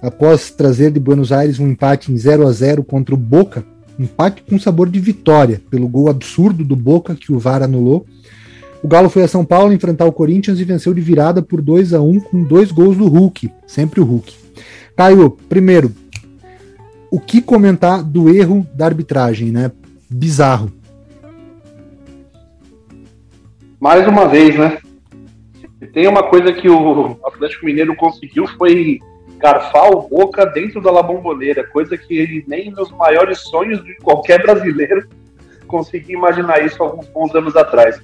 após trazer de Buenos Aires um empate em 0 a 0 contra o Boca, empate com sabor de vitória, pelo gol absurdo do Boca que o VAR anulou, o Galo foi a São Paulo enfrentar o Corinthians e venceu de virada por 2 a 1 com dois gols do Hulk, sempre o Hulk. Caio, primeiro, o que comentar do erro da arbitragem, né? Bizarro. Mais uma vez, né? Tem uma coisa que o Atlético Mineiro conseguiu foi garfar o Boca dentro da La Bombonera, coisa que nem nos maiores sonhos de qualquer brasileiro consegui imaginar isso alguns bons anos atrás.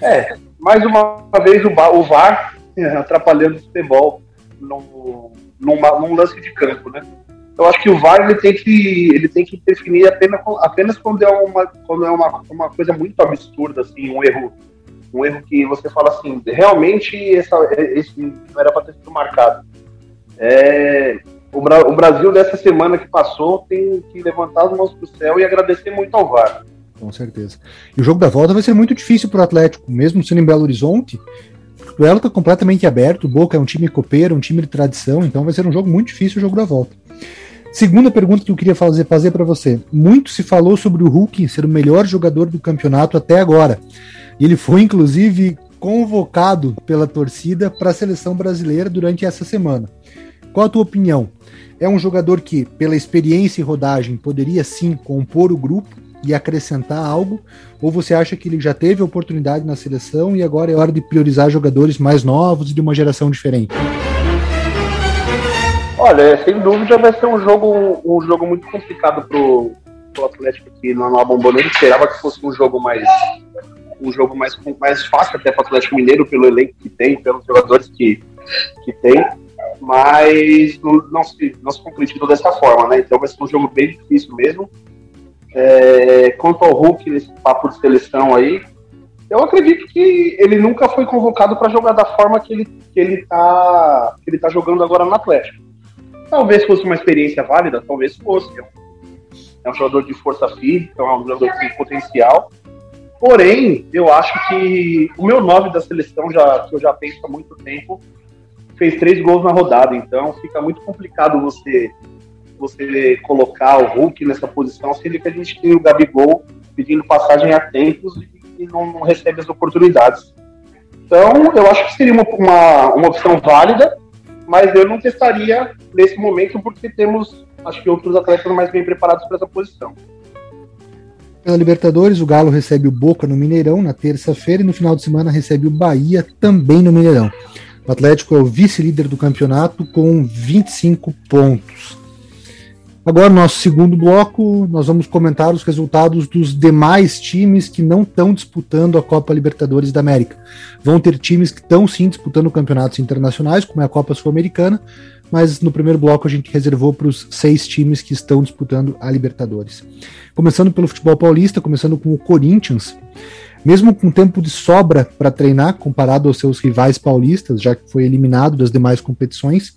É, mais uma vez o, VAR é, atrapalhando o futebol num, numa, num lance de campo, né? Eu acho que o VAR ele tem que, ele tem que definir apenas, apenas quando é, uma, quando é uma, uma coisa muito absurda, assim, um erro, um erro que você fala assim, realmente essa, esse não era para ter sido marcado. É, o, o Brasil dessa semana que passou tem que levantar as mãos para o céu e agradecer muito ao VAR com certeza. E o jogo da volta vai ser muito difícil para o Atlético, mesmo sendo em Belo Horizonte. O duelo está completamente aberto. O Boca é um time copeiro, um time de tradição, então vai ser um jogo muito difícil o jogo da volta. Segunda pergunta que eu queria fazer, fazer para você. Muito se falou sobre o Hulk ser o melhor jogador do campeonato até agora. Ele foi, inclusive, convocado pela torcida para a seleção brasileira durante essa semana. Qual a tua opinião? É um jogador que, pela experiência e rodagem, poderia sim compor o grupo e acrescentar algo? Ou você acha que ele já teve oportunidade na seleção e agora é hora de priorizar jogadores mais novos e de uma geração diferente? Olha, sem dúvida vai ser um jogo, um jogo muito complicado pro, pro Atlético aqui no Nova Bomboneira. Esperava que fosse um jogo mais um jogo mais, mais fácil até para o Atlético Mineiro, pelo elenco que tem, pelos jogadores que, que tem, mas não, não, se, não se concretizou dessa forma, né? Então vai ser um jogo bem difícil mesmo. É, quanto ao Hulk, nesse papo de seleção aí, eu acredito que ele nunca foi convocado para jogar da forma que ele, que, ele tá, que ele tá jogando agora no Atlético. Talvez fosse uma experiência válida, talvez fosse. É um jogador de força física, é um jogador de potencial. Porém, eu acho que o meu nove da seleção, já, que eu já penso há muito tempo, fez três gols na rodada. Então fica muito complicado você você colocar o Hulk nessa posição, sendo que a gente tem o Gabigol pedindo passagem a tempos e não, não recebe as oportunidades. Então, eu acho que seria uma, uma, uma opção válida, mas eu não testaria nesse momento porque temos, acho que, outros atletas mais bem preparados para essa posição. Pela Libertadores, o Galo recebe o Boca no Mineirão na terça-feira e no final de semana recebe o Bahia também no Mineirão. O Atlético é o vice-líder do campeonato com 25 pontos. Agora, no nosso segundo bloco, nós vamos comentar os resultados dos demais times que não estão disputando a Copa Libertadores da América. Vão ter times que estão sim disputando campeonatos internacionais, como é a Copa Sul-Americana, mas no primeiro bloco a gente reservou para os seis times que estão disputando a Libertadores. Começando pelo futebol paulista, começando com o Corinthians. Mesmo com tempo de sobra para treinar, comparado aos seus rivais paulistas, já que foi eliminado das demais competições,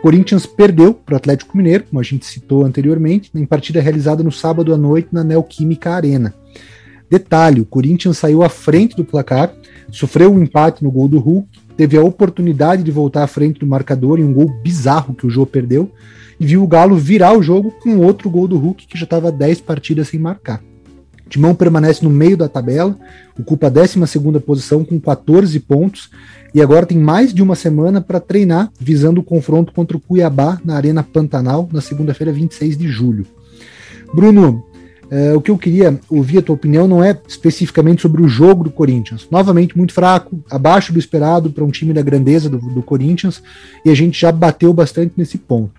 Corinthians perdeu para o Atlético Mineiro, como a gente citou anteriormente, em partida realizada no sábado à noite na Neoquímica Arena. Detalhe: o Corinthians saiu à frente do placar, sofreu um empate no gol do Hulk, teve a oportunidade de voltar à frente do marcador em um gol bizarro que o Jô perdeu, e viu o Galo virar o jogo com outro gol do Hulk que já estava 10 partidas sem marcar. Timão permanece no meio da tabela, ocupa a 12 posição com 14 pontos e agora tem mais de uma semana para treinar, visando o confronto contra o Cuiabá na Arena Pantanal na segunda-feira, 26 de julho. Bruno, é, o que eu queria ouvir a tua opinião não é especificamente sobre o jogo do Corinthians. Novamente, muito fraco, abaixo do esperado para um time da grandeza do, do Corinthians, e a gente já bateu bastante nesse ponto.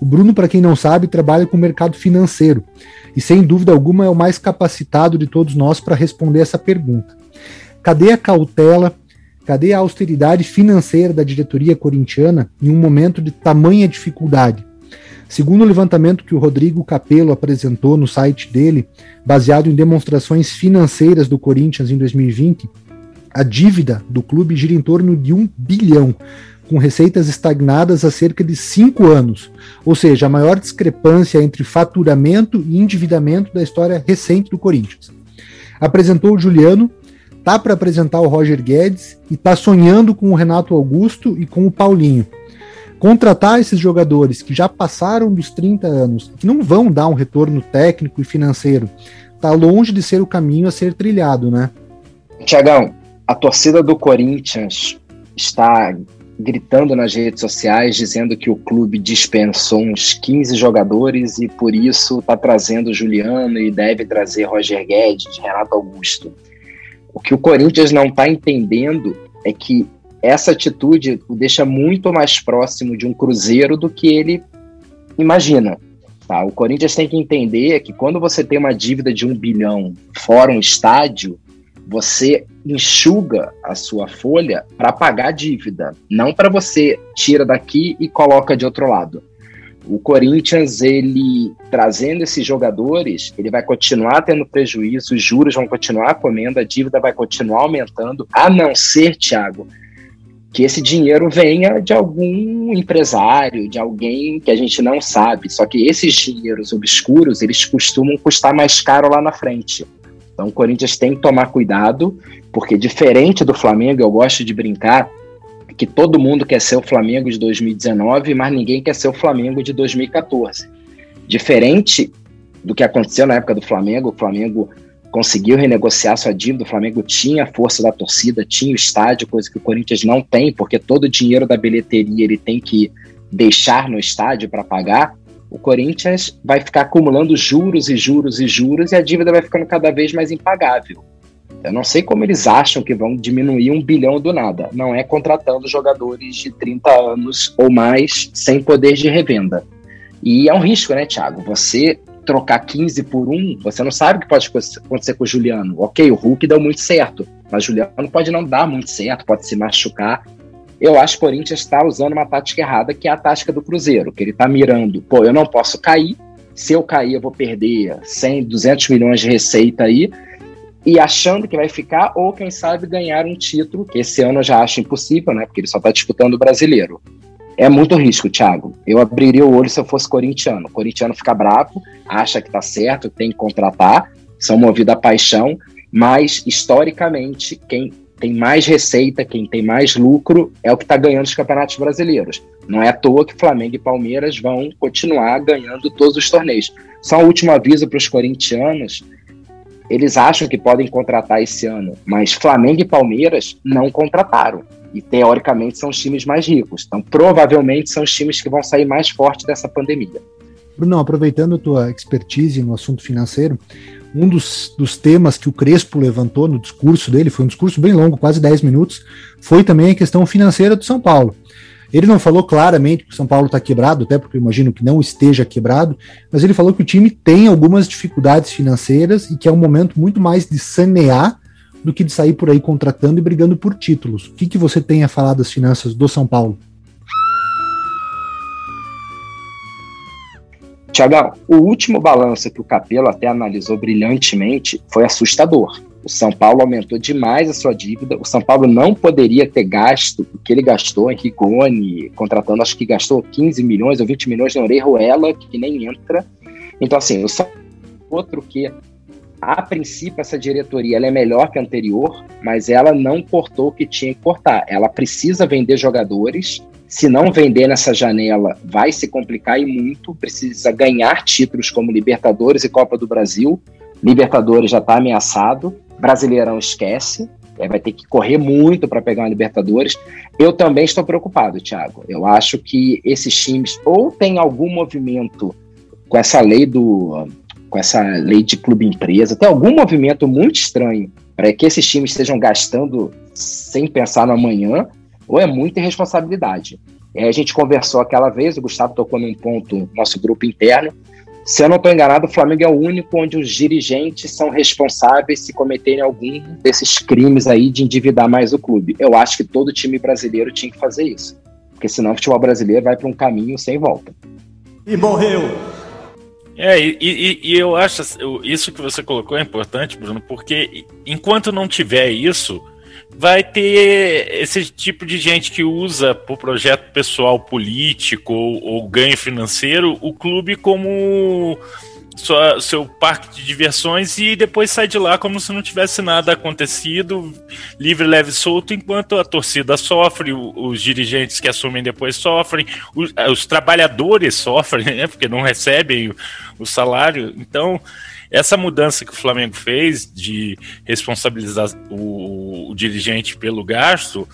O Bruno, para quem não sabe, trabalha com o mercado financeiro e sem dúvida alguma é o mais capacitado de todos nós para responder essa pergunta. Cadê a cautela? Cadê a austeridade financeira da diretoria corintiana em um momento de tamanha dificuldade? Segundo o levantamento que o Rodrigo Capello apresentou no site dele, baseado em demonstrações financeiras do Corinthians em 2020, a dívida do clube gira em torno de um bilhão, com receitas estagnadas há cerca de cinco anos, ou seja, a maior discrepância entre faturamento e endividamento da história recente do Corinthians. Apresentou o Juliano, tá para apresentar o Roger Guedes e tá sonhando com o Renato Augusto e com o Paulinho. Contratar esses jogadores que já passaram dos 30 anos, que não vão dar um retorno técnico e financeiro, tá longe de ser o caminho a ser trilhado, né? Tiagão, a torcida do Corinthians está gritando nas redes sociais dizendo que o clube dispensou uns 15 jogadores e por isso está trazendo Juliano e deve trazer Roger Guedes, Renato Augusto. O que o Corinthians não está entendendo é que essa atitude o deixa muito mais próximo de um Cruzeiro do que ele imagina. Tá? O Corinthians tem que entender que quando você tem uma dívida de um bilhão fora um estádio, você enxuga a sua folha para pagar a dívida, não para você tira daqui e coloca de outro lado. O Corinthians, ele trazendo esses jogadores, ele vai continuar tendo prejuízo, os juros vão continuar comendo, a dívida vai continuar aumentando, a não ser, Thiago, que esse dinheiro venha de algum empresário, de alguém que a gente não sabe. Só que esses dinheiros obscuros, eles costumam custar mais caro lá na frente. Então o Corinthians tem que tomar cuidado, porque diferente do Flamengo, eu gosto de brincar que todo mundo quer ser o Flamengo de 2019, mas ninguém quer ser o Flamengo de 2014. Diferente do que aconteceu na época do Flamengo, o Flamengo conseguiu renegociar sua dívida, o Flamengo tinha a força da torcida, tinha o estádio, coisa que o Corinthians não tem, porque todo o dinheiro da bilheteria ele tem que deixar no estádio para pagar o Corinthians vai ficar acumulando juros e juros e juros e a dívida vai ficando cada vez mais impagável. Eu não sei como eles acham que vão diminuir um bilhão do nada. Não é contratando jogadores de 30 anos ou mais sem poder de revenda. E é um risco, né, Thiago? Você trocar 15 por 1, você não sabe o que pode acontecer com o Juliano. Ok, o Hulk deu muito certo, mas o Juliano pode não dar muito certo, pode se machucar eu acho que o Corinthians está usando uma tática errada, que é a tática do Cruzeiro, que ele está mirando, pô, eu não posso cair, se eu cair eu vou perder 100, 200 milhões de receita aí, e achando que vai ficar, ou quem sabe ganhar um título, que esse ano eu já acho impossível, né, porque ele só está disputando o brasileiro. É muito risco, Thiago. Eu abriria o olho se eu fosse corintiano. O corintiano fica bravo, acha que está certo, tem que contratar, são movidos à paixão, mas historicamente, quem tem mais receita, quem tem mais lucro é o que está ganhando os campeonatos brasileiros. Não é à toa que Flamengo e Palmeiras vão continuar ganhando todos os torneios. Só um último aviso para os corintianos: eles acham que podem contratar esse ano, mas Flamengo e Palmeiras não contrataram. E teoricamente são os times mais ricos. Então, provavelmente são os times que vão sair mais fortes dessa pandemia. Bruno, aproveitando a tua expertise no assunto financeiro, um dos, dos temas que o Crespo levantou no discurso dele, foi um discurso bem longo, quase 10 minutos, foi também a questão financeira do São Paulo. Ele não falou claramente que o São Paulo está quebrado, até porque eu imagino que não esteja quebrado, mas ele falou que o time tem algumas dificuldades financeiras e que é um momento muito mais de sanear do que de sair por aí contratando e brigando por títulos. O que, que você tem a falar das finanças do São Paulo? Tiagão, o último balanço que o Capelo até analisou brilhantemente foi assustador. O São Paulo aumentou demais a sua dívida. O São Paulo não poderia ter gasto o que ele gastou em Rigoni, contratando, acho que gastou 15 milhões ou 20 milhões no Orejuela, que nem entra. Então, assim, o São outro que a princípio essa diretoria é melhor que a anterior, mas ela não cortou o que tinha que cortar. Ela precisa vender jogadores. Se não vender nessa janela, vai se complicar e muito. Precisa ganhar títulos como Libertadores e Copa do Brasil. Libertadores já está ameaçado. Brasileirão esquece, é, vai ter que correr muito para pegar uma Libertadores. Eu também estou preocupado, Thiago. Eu acho que esses times ou tem algum movimento com essa lei do com essa lei de clube empresa, tem algum movimento muito estranho para que esses times estejam gastando sem pensar no amanhã, ou é muita irresponsabilidade. É, a gente conversou aquela vez, o Gustavo tocou num ponto, nosso grupo interno, se eu não estou enganado, o Flamengo é o único onde os dirigentes são responsáveis se cometerem algum desses crimes aí de endividar mais o clube. Eu acho que todo time brasileiro tinha que fazer isso. Porque senão o futebol brasileiro vai para um caminho sem volta. E morreu. É, e, e, e, eu acho isso que você colocou é importante, Bruno, porque enquanto não tiver isso, vai ter esse tipo de gente que usa por projeto pessoal político ou, ou ganho financeiro o clube como sua, seu parque de diversões e depois sai de lá como se não tivesse nada acontecido, livre, leve, solto, enquanto a torcida sofre, os dirigentes que assumem depois sofrem, os, os trabalhadores sofrem, né, porque não recebem o, o salário. Então, essa mudança que o Flamengo fez de responsabilizar o, o dirigente pelo gasto,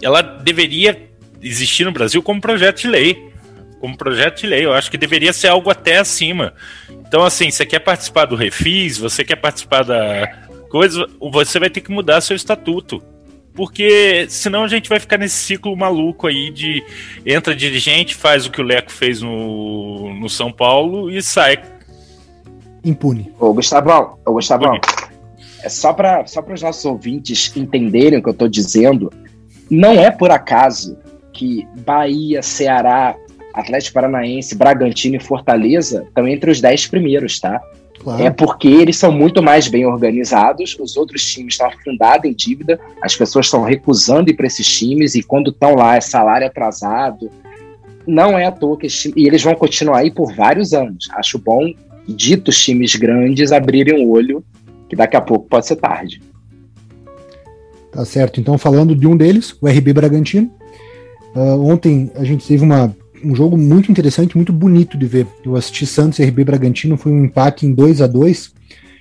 ela deveria existir no Brasil como projeto de lei. Como projeto de lei, eu acho que deveria ser algo até acima. Então, assim, você quer participar do refis, você quer participar da coisa, você vai ter que mudar seu estatuto porque senão a gente vai ficar nesse ciclo maluco aí de entra dirigente, faz o que o Leco fez no, no São Paulo e sai impune. Ô, Gustavão, ô, Gustavão, é só para só os nossos ouvintes entenderem o que eu estou dizendo, não é por acaso que Bahia, Ceará, Atlético Paranaense, Bragantino e Fortaleza estão entre os dez primeiros, tá? Claro. É porque eles são muito mais bem organizados, os outros times estão afundados em dívida, as pessoas estão recusando ir para esses times e quando estão lá é salário atrasado. Não é à toa que eles, e eles vão continuar aí por vários anos. Acho bom ditos times grandes abrirem o olho, que daqui a pouco pode ser tarde. Tá certo. Então, falando de um deles, o RB Bragantino. Uh, ontem a gente teve uma, um jogo muito interessante, muito bonito de ver. Eu assisti Santos e RB Bragantino, foi um empate em 2 a 2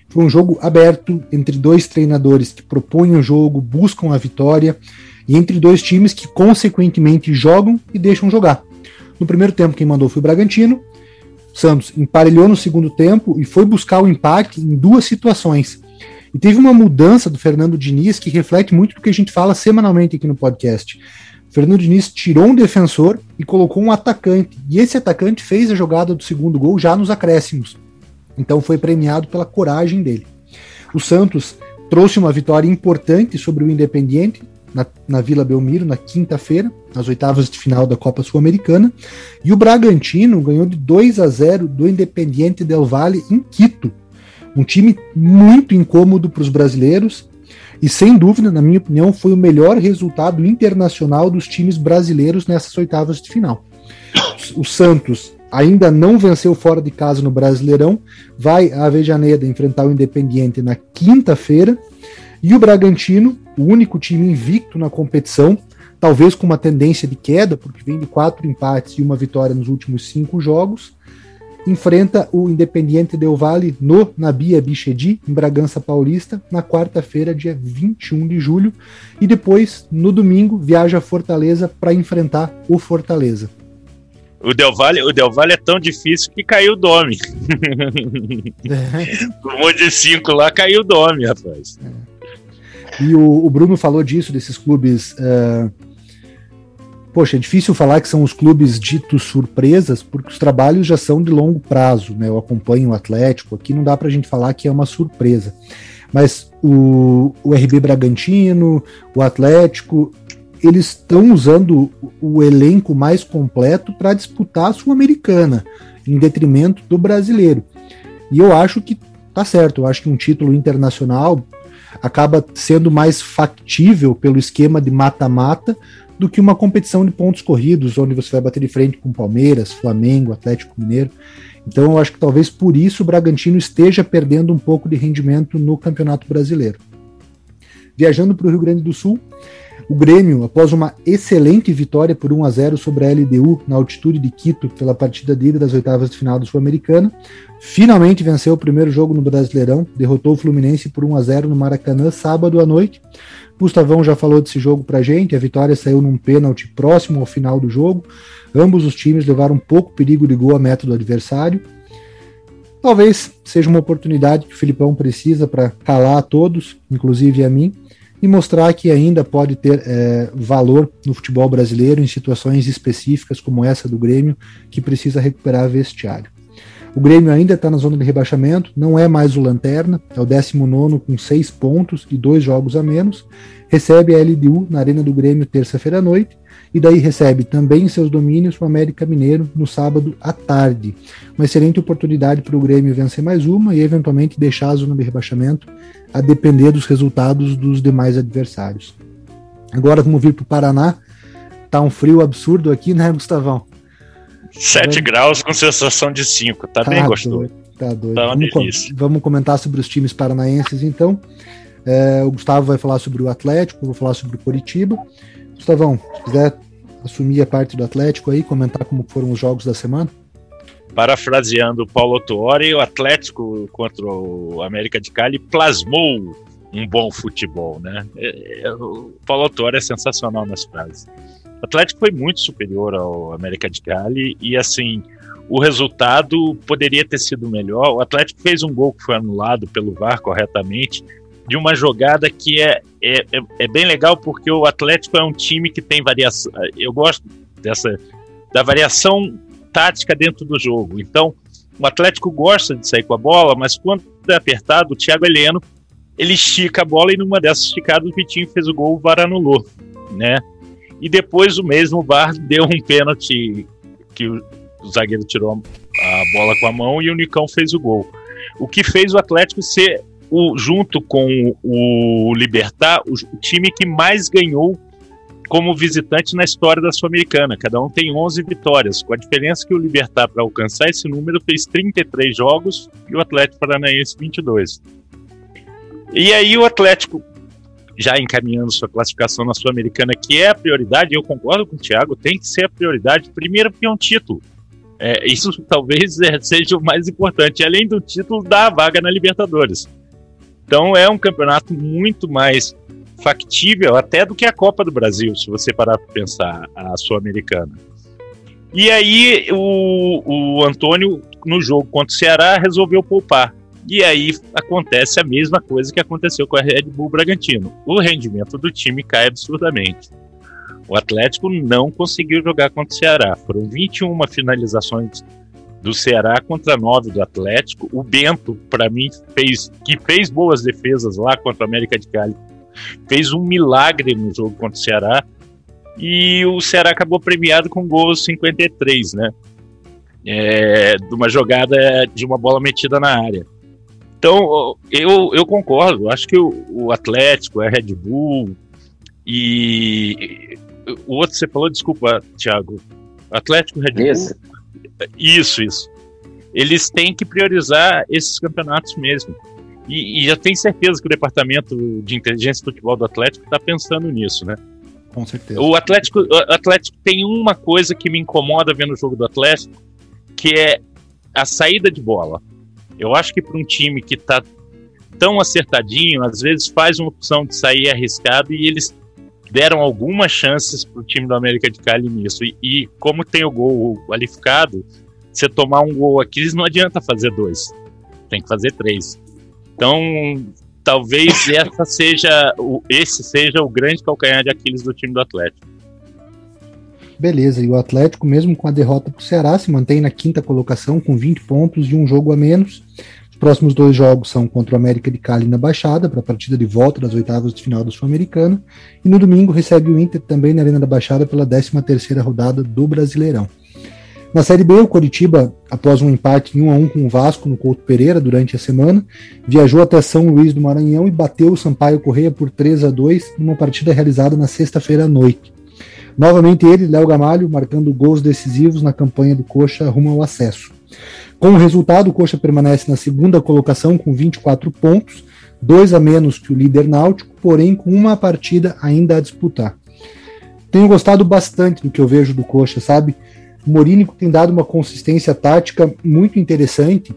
Foi um jogo aberto entre dois treinadores que propõem o jogo, buscam a vitória, e entre dois times que consequentemente jogam e deixam jogar. No primeiro tempo, quem mandou foi o Bragantino, Santos emparelhou no segundo tempo e foi buscar o empate em duas situações. E teve uma mudança do Fernando Diniz que reflete muito do que a gente fala semanalmente aqui no podcast. Fernando Diniz tirou um defensor e colocou um atacante. E esse atacante fez a jogada do segundo gol já nos acréscimos. Então foi premiado pela coragem dele. O Santos trouxe uma vitória importante sobre o Independiente, na, na Vila Belmiro na quinta-feira, nas oitavas de final da Copa Sul-Americana, e o Bragantino ganhou de 2 a 0 do Independiente del Valle em Quito. Um time muito incômodo para os brasileiros e sem dúvida, na minha opinião, foi o melhor resultado internacional dos times brasileiros nessas oitavas de final. O Santos ainda não venceu fora de casa no Brasileirão, vai a Avejaneda enfrentar o Independiente na quinta-feira e o Bragantino, o único time invicto na competição, talvez com uma tendência de queda, porque vem de quatro empates e uma vitória nos últimos cinco jogos, enfrenta o Independiente Del Valle no Nabia Bichedi, em Bragança Paulista, na quarta-feira, dia 21 de julho. E depois, no domingo, viaja a Fortaleza para enfrentar o Fortaleza. O Del Valle, o Del Valle é tão difícil que caiu o Dome. É. o monte de 5 lá caiu o Dome, rapaz. É. E o, o, Bruno falou disso, desses clubes. Uh, poxa, é difícil falar que são os clubes ditos surpresas, porque os trabalhos já são de longo prazo, né? Eu acompanho o Atlético, aqui não dá pra gente falar que é uma surpresa. Mas o, o RB Bragantino, o Atlético, eles estão usando o elenco mais completo para disputar a Sul-Americana, em detrimento do brasileiro. E eu acho que tá certo, eu acho que um título internacional acaba sendo mais factível pelo esquema de mata-mata do que uma competição de pontos corridos, onde você vai bater de frente com Palmeiras, Flamengo, Atlético Mineiro. Então eu acho que talvez por isso o Bragantino esteja perdendo um pouco de rendimento no Campeonato Brasileiro. Viajando para o Rio Grande do Sul, o Grêmio, após uma excelente vitória por 1 a 0 sobre a LDU na altitude de Quito pela partida de ida das oitavas de final do Sul-Americana, finalmente venceu o primeiro jogo no Brasileirão, derrotou o Fluminense por 1 a 0 no Maracanã sábado à noite. Gustavão já falou desse jogo pra gente, a vitória saiu num pênalti próximo ao final do jogo. Ambos os times levaram pouco perigo de gol à meta do adversário. Talvez seja uma oportunidade que o Filipão precisa para calar a todos, inclusive a mim, e mostrar que ainda pode ter é, valor no futebol brasileiro em situações específicas como essa do Grêmio, que precisa recuperar vestiário. O Grêmio ainda está na zona de rebaixamento, não é mais o Lanterna, é o 19 com seis pontos e dois jogos a menos. Recebe a LDU na Arena do Grêmio terça-feira à noite e daí recebe também em seus domínios o América Mineiro no sábado à tarde. Uma excelente oportunidade para o Grêmio vencer mais uma e eventualmente deixar a zona de rebaixamento a depender dos resultados dos demais adversários. Agora vamos vir para o Paraná. Tá um frio absurdo aqui, né, Gustavão? 7 tá graus com sensação de 5, tá, tá, bem gostoso. Doido, tá doido. Tá vamos, com, vamos, comentar sobre os times paranaenses então. É, o Gustavo vai falar sobre o Atlético, eu vou falar sobre o Curitiba. Gustavão, se quiser assumir a parte do Atlético aí, comentar como foram os jogos da semana. Parafraseando Paulo Tuori, o Atlético contra o América de Cali plasmou um bom futebol, né? É, é, o Paulo Tuori é sensacional nas frases. O Atlético foi muito superior ao América de Cali e assim o resultado poderia ter sido melhor. O Atlético fez um gol que foi anulado pelo VAR corretamente de uma jogada que é, é, é, é bem legal porque o Atlético é um time que tem variação. Eu gosto dessa da variação tática dentro do jogo. Então, o Atlético gosta de sair com a bola, mas quando é apertado, o Thiago Heleno ele estica a bola e numa dessas esticadas o Vitinho fez o gol, o VAR anulou, né? E depois o mesmo VAR deu um pênalti que o, o zagueiro tirou a bola com a mão e o Nicão fez o gol. O que fez o Atlético ser, o, junto com o Libertar, o, time que mais ganhou como visitante na história da Sul-Americana. Cada um tem 11 vitórias, com a diferença que o Libertar, para alcançar esse número, fez 33 jogos e o Atlético Paranaense 22. E aí o Atlético já encaminhando sua classificação na Sul-Americana, que é a prioridade, eu concordo com o Thiago, tem que ser a prioridade, primeiro porque é um título. É, isso talvez seja o mais importante, além do título da vaga na Libertadores. Então é um campeonato muito mais factível até do que a Copa do Brasil, se você parar para pensar a Sul-Americana. E aí o, o Antônio, no jogo contra o Ceará, resolveu poupar. E aí acontece a mesma coisa que aconteceu com a Red Bull Bragantino. O rendimento do time cai absurdamente. O Atlético não conseguiu jogar contra o Ceará. Foram 21 finalizações do Ceará contra 9 do Atlético. O Bento, para mim, fez que fez boas defesas lá contra a América de Cali. Fez um milagre no jogo contra o Ceará. E o Ceará acabou premiado com gol 53, né? É, de uma jogada de uma bola metida na área. Então, eu, eu concordo. Acho que o, o Atlético, a Red Bull e o outro você falou, desculpa, Thiago. Atlético, Red Bull. Isso. Isso, isso. Eles têm que priorizar esses campeonatos mesmo. E, e já tenho certeza que o departamento de inteligência do futebol do Atlético está pensando nisso, né? Com certeza. O Atlético, o Atlético tem uma coisa que me incomoda vendo o jogo do Atlético, que é a saída de bola. Eu acho que para um time que está tão acertadinho, às vezes faz uma opção de sair arriscado e eles deram algumas chances para o time do América de Cali nisso. E, e, como tem o gol qualificado, você tomar um gol aqui, não adianta fazer dois. Tem que fazer três. Então, talvez essa seja o, esse seja o grande calcanhar de Aquiles do time do Atlético. Beleza, e o Atlético, mesmo com a derrota para o Ceará, se mantém na quinta colocação com 20 pontos e um jogo a menos. Os próximos dois jogos são contra o América de Cali na Baixada, para a partida de volta das oitavas de final da Sul-Americana, e no domingo recebe o Inter também na Arena da Baixada pela 13 terceira rodada do Brasileirão. Na Série B, o Coritiba, após um empate em 1 a 1 com o Vasco no Couto Pereira durante a semana, viajou até São Luís do Maranhão e bateu o Sampaio Correia por 3 a 2 numa partida realizada na sexta-feira à noite. Novamente ele, Léo Gamalho, marcando gols decisivos na campanha do Coxa rumo ao acesso. Com o resultado, o Coxa permanece na segunda colocação com 24 pontos, dois a menos que o líder náutico, porém com uma partida ainda a disputar. Tenho gostado bastante do que eu vejo do Coxa, sabe? O Morínico tem dado uma consistência tática muito interessante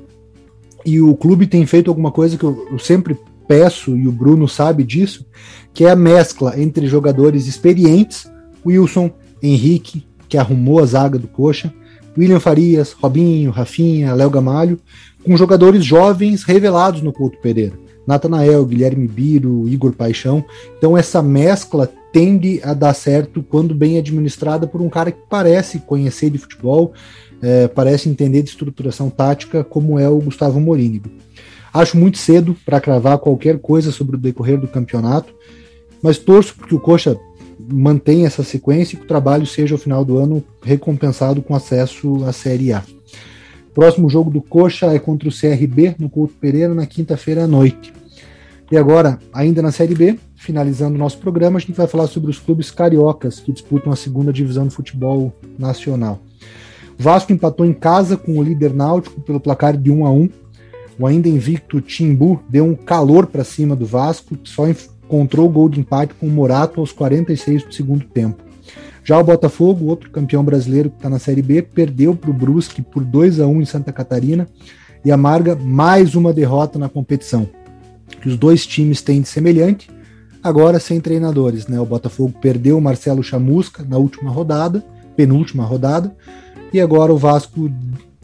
e o clube tem feito alguma coisa que eu, eu sempre peço e o Bruno sabe disso, que é a mescla entre jogadores experientes, Wilson, Henrique, que arrumou a zaga do Coxa, William Farias, Robinho, Rafinha, Léo Gamalho, com jogadores jovens revelados no Couto Pereira. Natanael, Guilherme Biro, Igor Paixão. Então essa mescla tende a dar certo quando bem administrada por um cara que parece conhecer de futebol, é, parece entender de estruturação tática, como é o Gustavo Morínigo. Acho muito cedo para cravar qualquer coisa sobre o decorrer do campeonato, mas torço porque o Coxa mantenha essa sequência e que o trabalho seja, ao final do ano, recompensado com acesso à Série A. Próximo jogo do Coxa é contra o CRB, no Couto Pereira, na quinta-feira à noite. E agora, ainda na Série B, finalizando o nosso programa, a gente vai falar sobre os clubes cariocas que disputam a segunda divisão do futebol nacional. O Vasco empatou em casa com o líder náutico pelo placar de 1 a 1. O ainda invicto Timbu deu um calor para cima do Vasco, só encontrou o gol de empate com o Morato aos 46 do segundo tempo. Já o Botafogo, outro campeão brasileiro que está na Série B, perdeu para o Brusque por 2 a 1 em Santa Catarina e amarga mais uma derrota na competição. Que os dois times têm de semelhante, agora sem treinadores. Né? O Botafogo perdeu o Marcelo Chamusca na última rodada, penúltima rodada, e agora o Vasco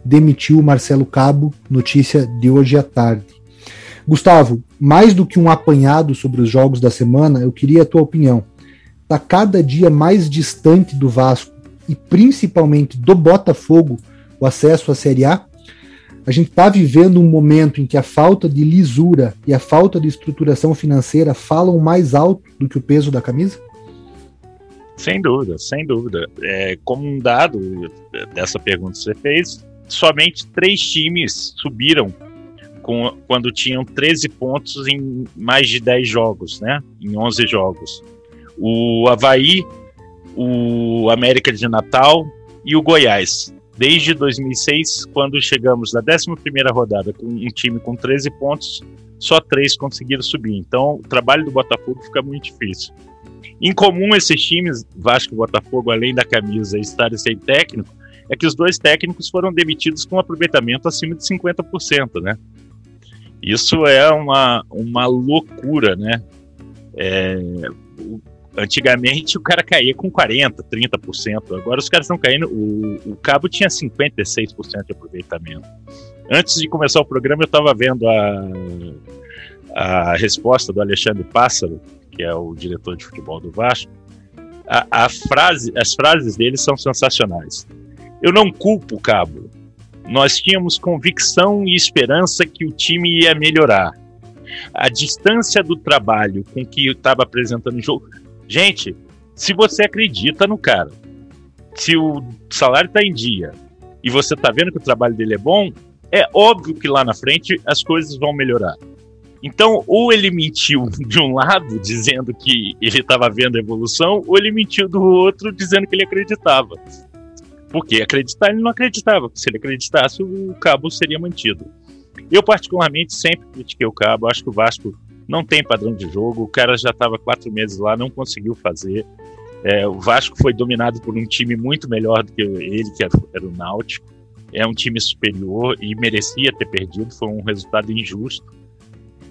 demitiu o Marcelo Cabo, notícia de hoje à tarde. Gustavo, mais do que um apanhado sobre os jogos da semana, eu queria a tua opinião. Está cada dia mais distante do Vasco e principalmente do Botafogo o acesso à Série A? A gente está vivendo um momento em que a falta de lisura e a falta de estruturação financeira falam mais alto do que o peso da camisa? Sem dúvida, sem dúvida. É, como um dado dessa pergunta que você fez, somente três times subiram com, quando tinham 13 pontos em mais de 10 jogos, né? Em 11 jogos. O Havaí, o América de Natal e o Goiás desde 2006, quando chegamos na 11 rodada com um time com 13 pontos, só três conseguiram subir. Então, o trabalho do Botafogo fica muito difícil. Em comum, esses times, Vasco e Botafogo, além da camisa estarem sem técnico, é que os dois técnicos foram demitidos com um aproveitamento acima de 50%, né? Isso é uma, uma loucura, né? É, Antigamente o cara caía com 40%, 30%. Agora os caras estão caindo. O, o Cabo tinha 56% de aproveitamento. Antes de começar o programa, eu estava vendo a, a resposta do Alexandre Pássaro, que é o diretor de futebol do Vasco. A, a frase, as frases dele são sensacionais. Eu não culpo o Cabo. Nós tínhamos convicção e esperança que o time ia melhorar. A distância do trabalho com que estava apresentando o jogo Gente, se você acredita no cara, se o salário está em dia e você está vendo que o trabalho dele é bom, é óbvio que lá na frente as coisas vão melhorar. Então, ou ele mentiu de um lado, dizendo que ele estava vendo evolução, ou ele mentiu do outro, dizendo que ele acreditava. Porque acreditar ele não acreditava. Se ele acreditasse, o Cabo seria mantido. Eu, particularmente, sempre critiquei o Cabo. Acho que o Vasco não tem padrão de jogo, o cara já estava quatro meses lá, não conseguiu fazer. É, o Vasco foi dominado por um time muito melhor do que ele, que era, o Náutico. é um time superior e merecia ter perdido, foi um resultado injusto.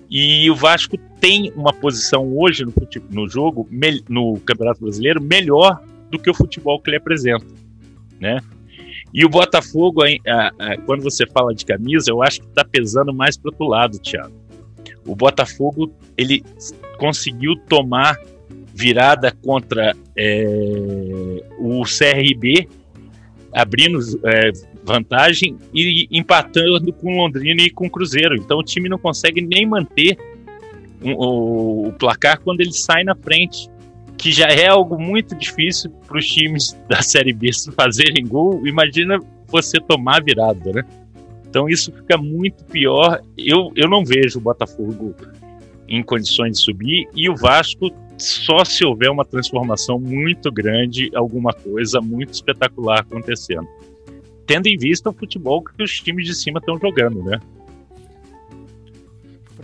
E o Vasco tem uma posição hoje no, no jogo, no Campeonato Brasileiro, melhor do que o futebol que ele apresenta, né? E o Botafogo, quando você fala de camisa, eu acho que está pesando mais para outro lado, Thiago. O Botafogo ele conseguiu tomar virada contra é, o CRB, abrindo é, vantagem e empatando com Londrina e com Cruzeiro. Então o time não consegue nem manter um, o, o, placar quando ele sai na frente, que já é algo muito difícil para os times da Série B fazerem gol. Imagina você tomar virada, né? Então isso fica muito pior. Eu, eu não vejo o Botafogo em condições de subir e o Vasco só se houver uma transformação muito grande, alguma coisa muito espetacular acontecendo tendo em vista o futebol que os times de cima estão jogando, né?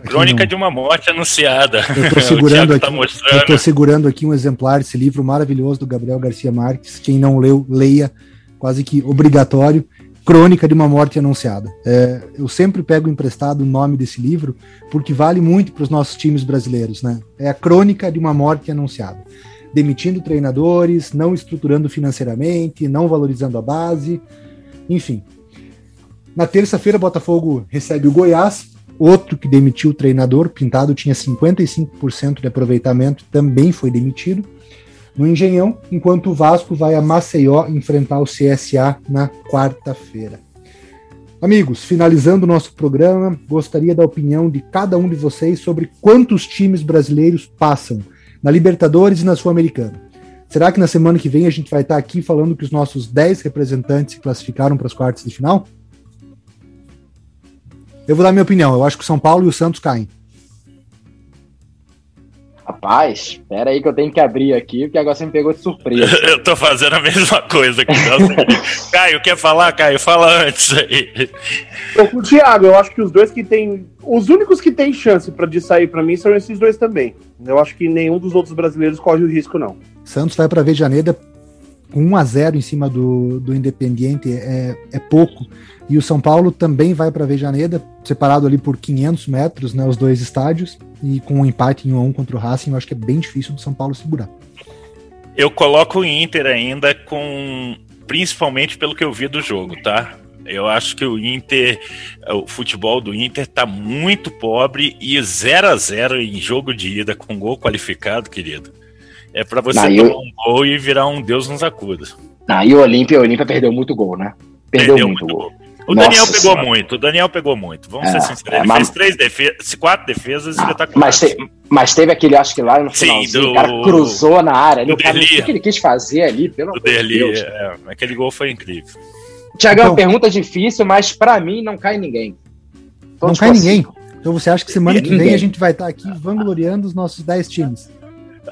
Crônica não... de uma morte anunciada. Eu tô segurando, tá aqui, tá eu segurando aqui um exemplar desse livro maravilhoso do Gabriel Garcia Marques. Quem não leu, leia, quase que obrigatório. Crônica de uma morte anunciada. É, eu sempre pego emprestado o nome desse livro porque vale muito para os nossos times brasileiros, né? É a crônica de uma morte anunciada. Demitindo treinadores, não estruturando financeiramente, não valorizando a base, enfim. Na terça-feira, Botafogo recebe o Goiás, outro que demitiu o treinador, Pintado tinha 55% de aproveitamento, também foi demitido. No Engenhão, enquanto o Vasco vai a Maceió enfrentar o CSA na quarta-feira. Amigos, finalizando o nosso programa, gostaria da opinião de cada um de vocês sobre quantos times brasileiros passam na Libertadores e na Sul-Americana. Será que na semana que vem a gente vai estar aqui falando que os nossos 10 representantes se classificaram para as quartas de final? Eu vou dar minha opinião. Eu acho que o São Paulo e o Santos caem. Rapaz, espera aí que eu tenho que abrir aqui, porque agora você me pegou de surpresa. eu tô fazendo a mesma coisa aqui. Caio, quer falar, Caio? Fala antes aí. Tô com o Thiago, eu acho que os dois que tem. Os únicos que têm chance pra, de sair para mim são esses dois também. Eu acho que nenhum dos outros brasileiros corre o risco, não. Santos vai para Vejaneda com 1 a 0 em cima do, do Independiente, é, é pouco. E o São Paulo também vai para Vejaneda, separado ali por 500 metros, né, os dois estádios, e com um empate em 1 a 1 contra o Racing, eu acho que é bem difícil do São Paulo segurar. Eu coloco o Inter ainda com principalmente pelo que eu vi do jogo, tá? Eu acho que o Inter, o futebol do Inter tá muito pobre e 0 a 0 em jogo de ida com gol qualificado, querido. É para você tomar eu... um gol e virar um Deus nos acuda. Ah, e o Olímpia, o Olímpia perdeu muito gol, né? Perdeu, perdeu muito, muito gol. gol. O Nossa Daniel pegou senhora. muito, o Daniel pegou muito. Vamos é, ser sinceros. Ele é, mas... fez três defesas, quatro defesas ah, espetaculares. Mas, te, mas teve aquele, acho que lá no final, o cara cruzou na área. Ali, o, cara, o que, ele quis fazer ali, pelo amor de Deus. É, aquele gol foi incrível. Tiago, então, é uma pergunta difícil, mas para mim não cai ninguém. Todos não cai ninguém. Então você acha que semana que vem a gente vai estar aqui vangloriando os nossos 10 times?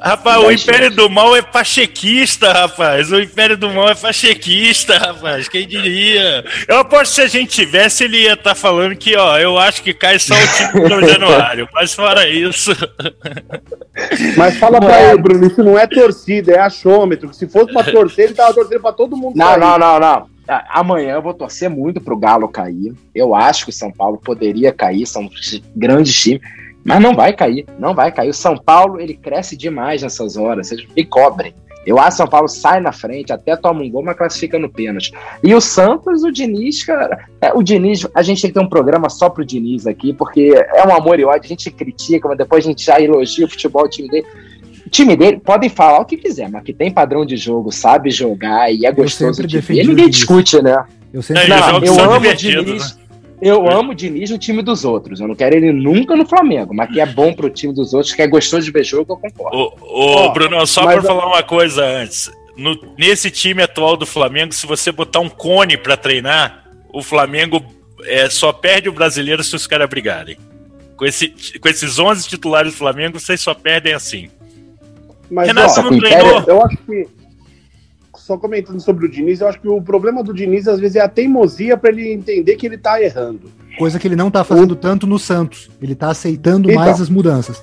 Rapaz, o Império do Mal é pachequista, rapaz. O Império do Mal é pachequista, rapaz. Quem diria? Eu aposto que se a gente tivesse, ele ia estar tá falando que, ó, eu acho que cai só o time do Januário. Mas fora isso. Mas fala pra ele, Bruno, isso não é torcida, é achômetro. Se fosse pra torcer, ele tava torcendo pra todo mundo. Não, cair. não, não, não. Amanhã eu vou torcer muito pro Galo cair. Eu acho que o São Paulo poderia cair, são grandes times. Mas não vai cair, não vai cair. O São Paulo, ele cresce demais nessas horas, vocês me cobrem. Eu acho que São Paulo sai na frente, até toma um gol, mas classifica no pênalti. E o Santos, o Diniz, cara, é, o Diniz, a gente tem que ter um programa só pro Diniz aqui, porque é um amor e ódio, a gente critica, mas depois a gente já elogia o futebol, o time dele. O time dele, podem falar o que quiser, mas que tem padrão de jogo, sabe jogar e é gostoso de ver, ninguém discute, né? Eu sempre não, eu amo o Diniz. Né? Eu amo o Diniz no time dos outros. Eu não quero ele nunca no Flamengo, mas que é bom pro time dos outros, que é gostoso de ver jogo, eu concordo. Ô, ô oh, Bruno, só pra falar uma coisa antes. No, nesse time atual do Flamengo, se você botar um cone para treinar, o Flamengo é, só perde o brasileiro se os caras brigarem. Com, esse, com esses 11 titulares do Flamengo, vocês só perdem assim. Mas, Renato, ó, não treinou? Eu acho que só comentando sobre o Diniz, eu acho que o problema do Diniz às vezes é a teimosia para ele entender que ele tá errando. Coisa que ele não tá fazendo o... tanto no Santos. Ele tá aceitando então, mais as mudanças.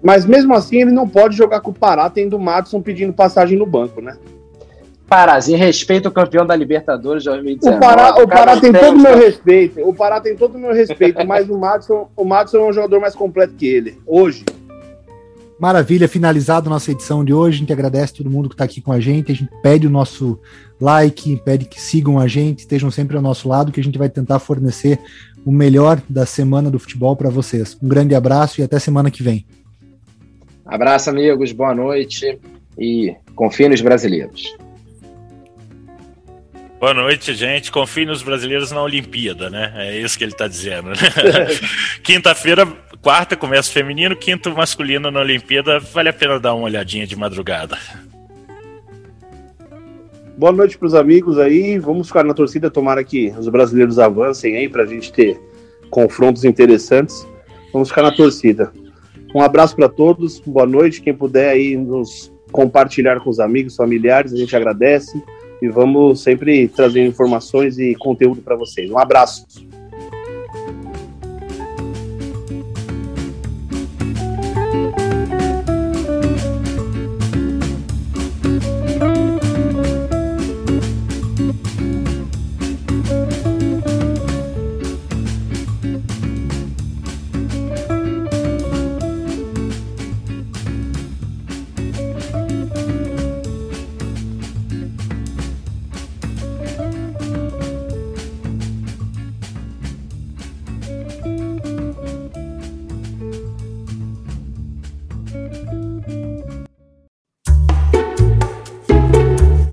Mas mesmo assim, ele não pode jogar com o Pará tendo o Madison pedindo passagem no banco, né? Parazinho, respeita o campeão da Libertadores de 2019. O Pará, o Pará tem todo o meu respeito. O Pará tem todo o meu respeito, mas o Madison, o Madison é um jogador mais completo que ele. Hoje. Maravilha, finalizado nossa edição de hoje. A gente agradece todo mundo que está aqui com a gente. A gente pede o nosso like, pede que sigam a gente, estejam sempre ao nosso lado, que a gente vai tentar fornecer o melhor da semana do futebol para vocês. Um grande abraço e até semana que vem. Abraço, amigos. Boa noite e confie nos brasileiros. Boa noite, gente. Confie nos brasileiros na Olimpíada, né? É isso que ele está dizendo. Né? Quinta-feira, quarta começa feminino, quinto masculino na Olimpíada. Vale a pena dar uma olhadinha de madrugada. Boa noite para os amigos aí. Vamos ficar na torcida. Tomara que os brasileiros avancem aí para a gente ter confrontos interessantes. Vamos ficar na torcida. Um abraço para todos. Boa noite. Quem puder aí nos compartilhar com os amigos, familiares, a gente agradece e vamos sempre trazer informações e conteúdo para vocês. Um abraço.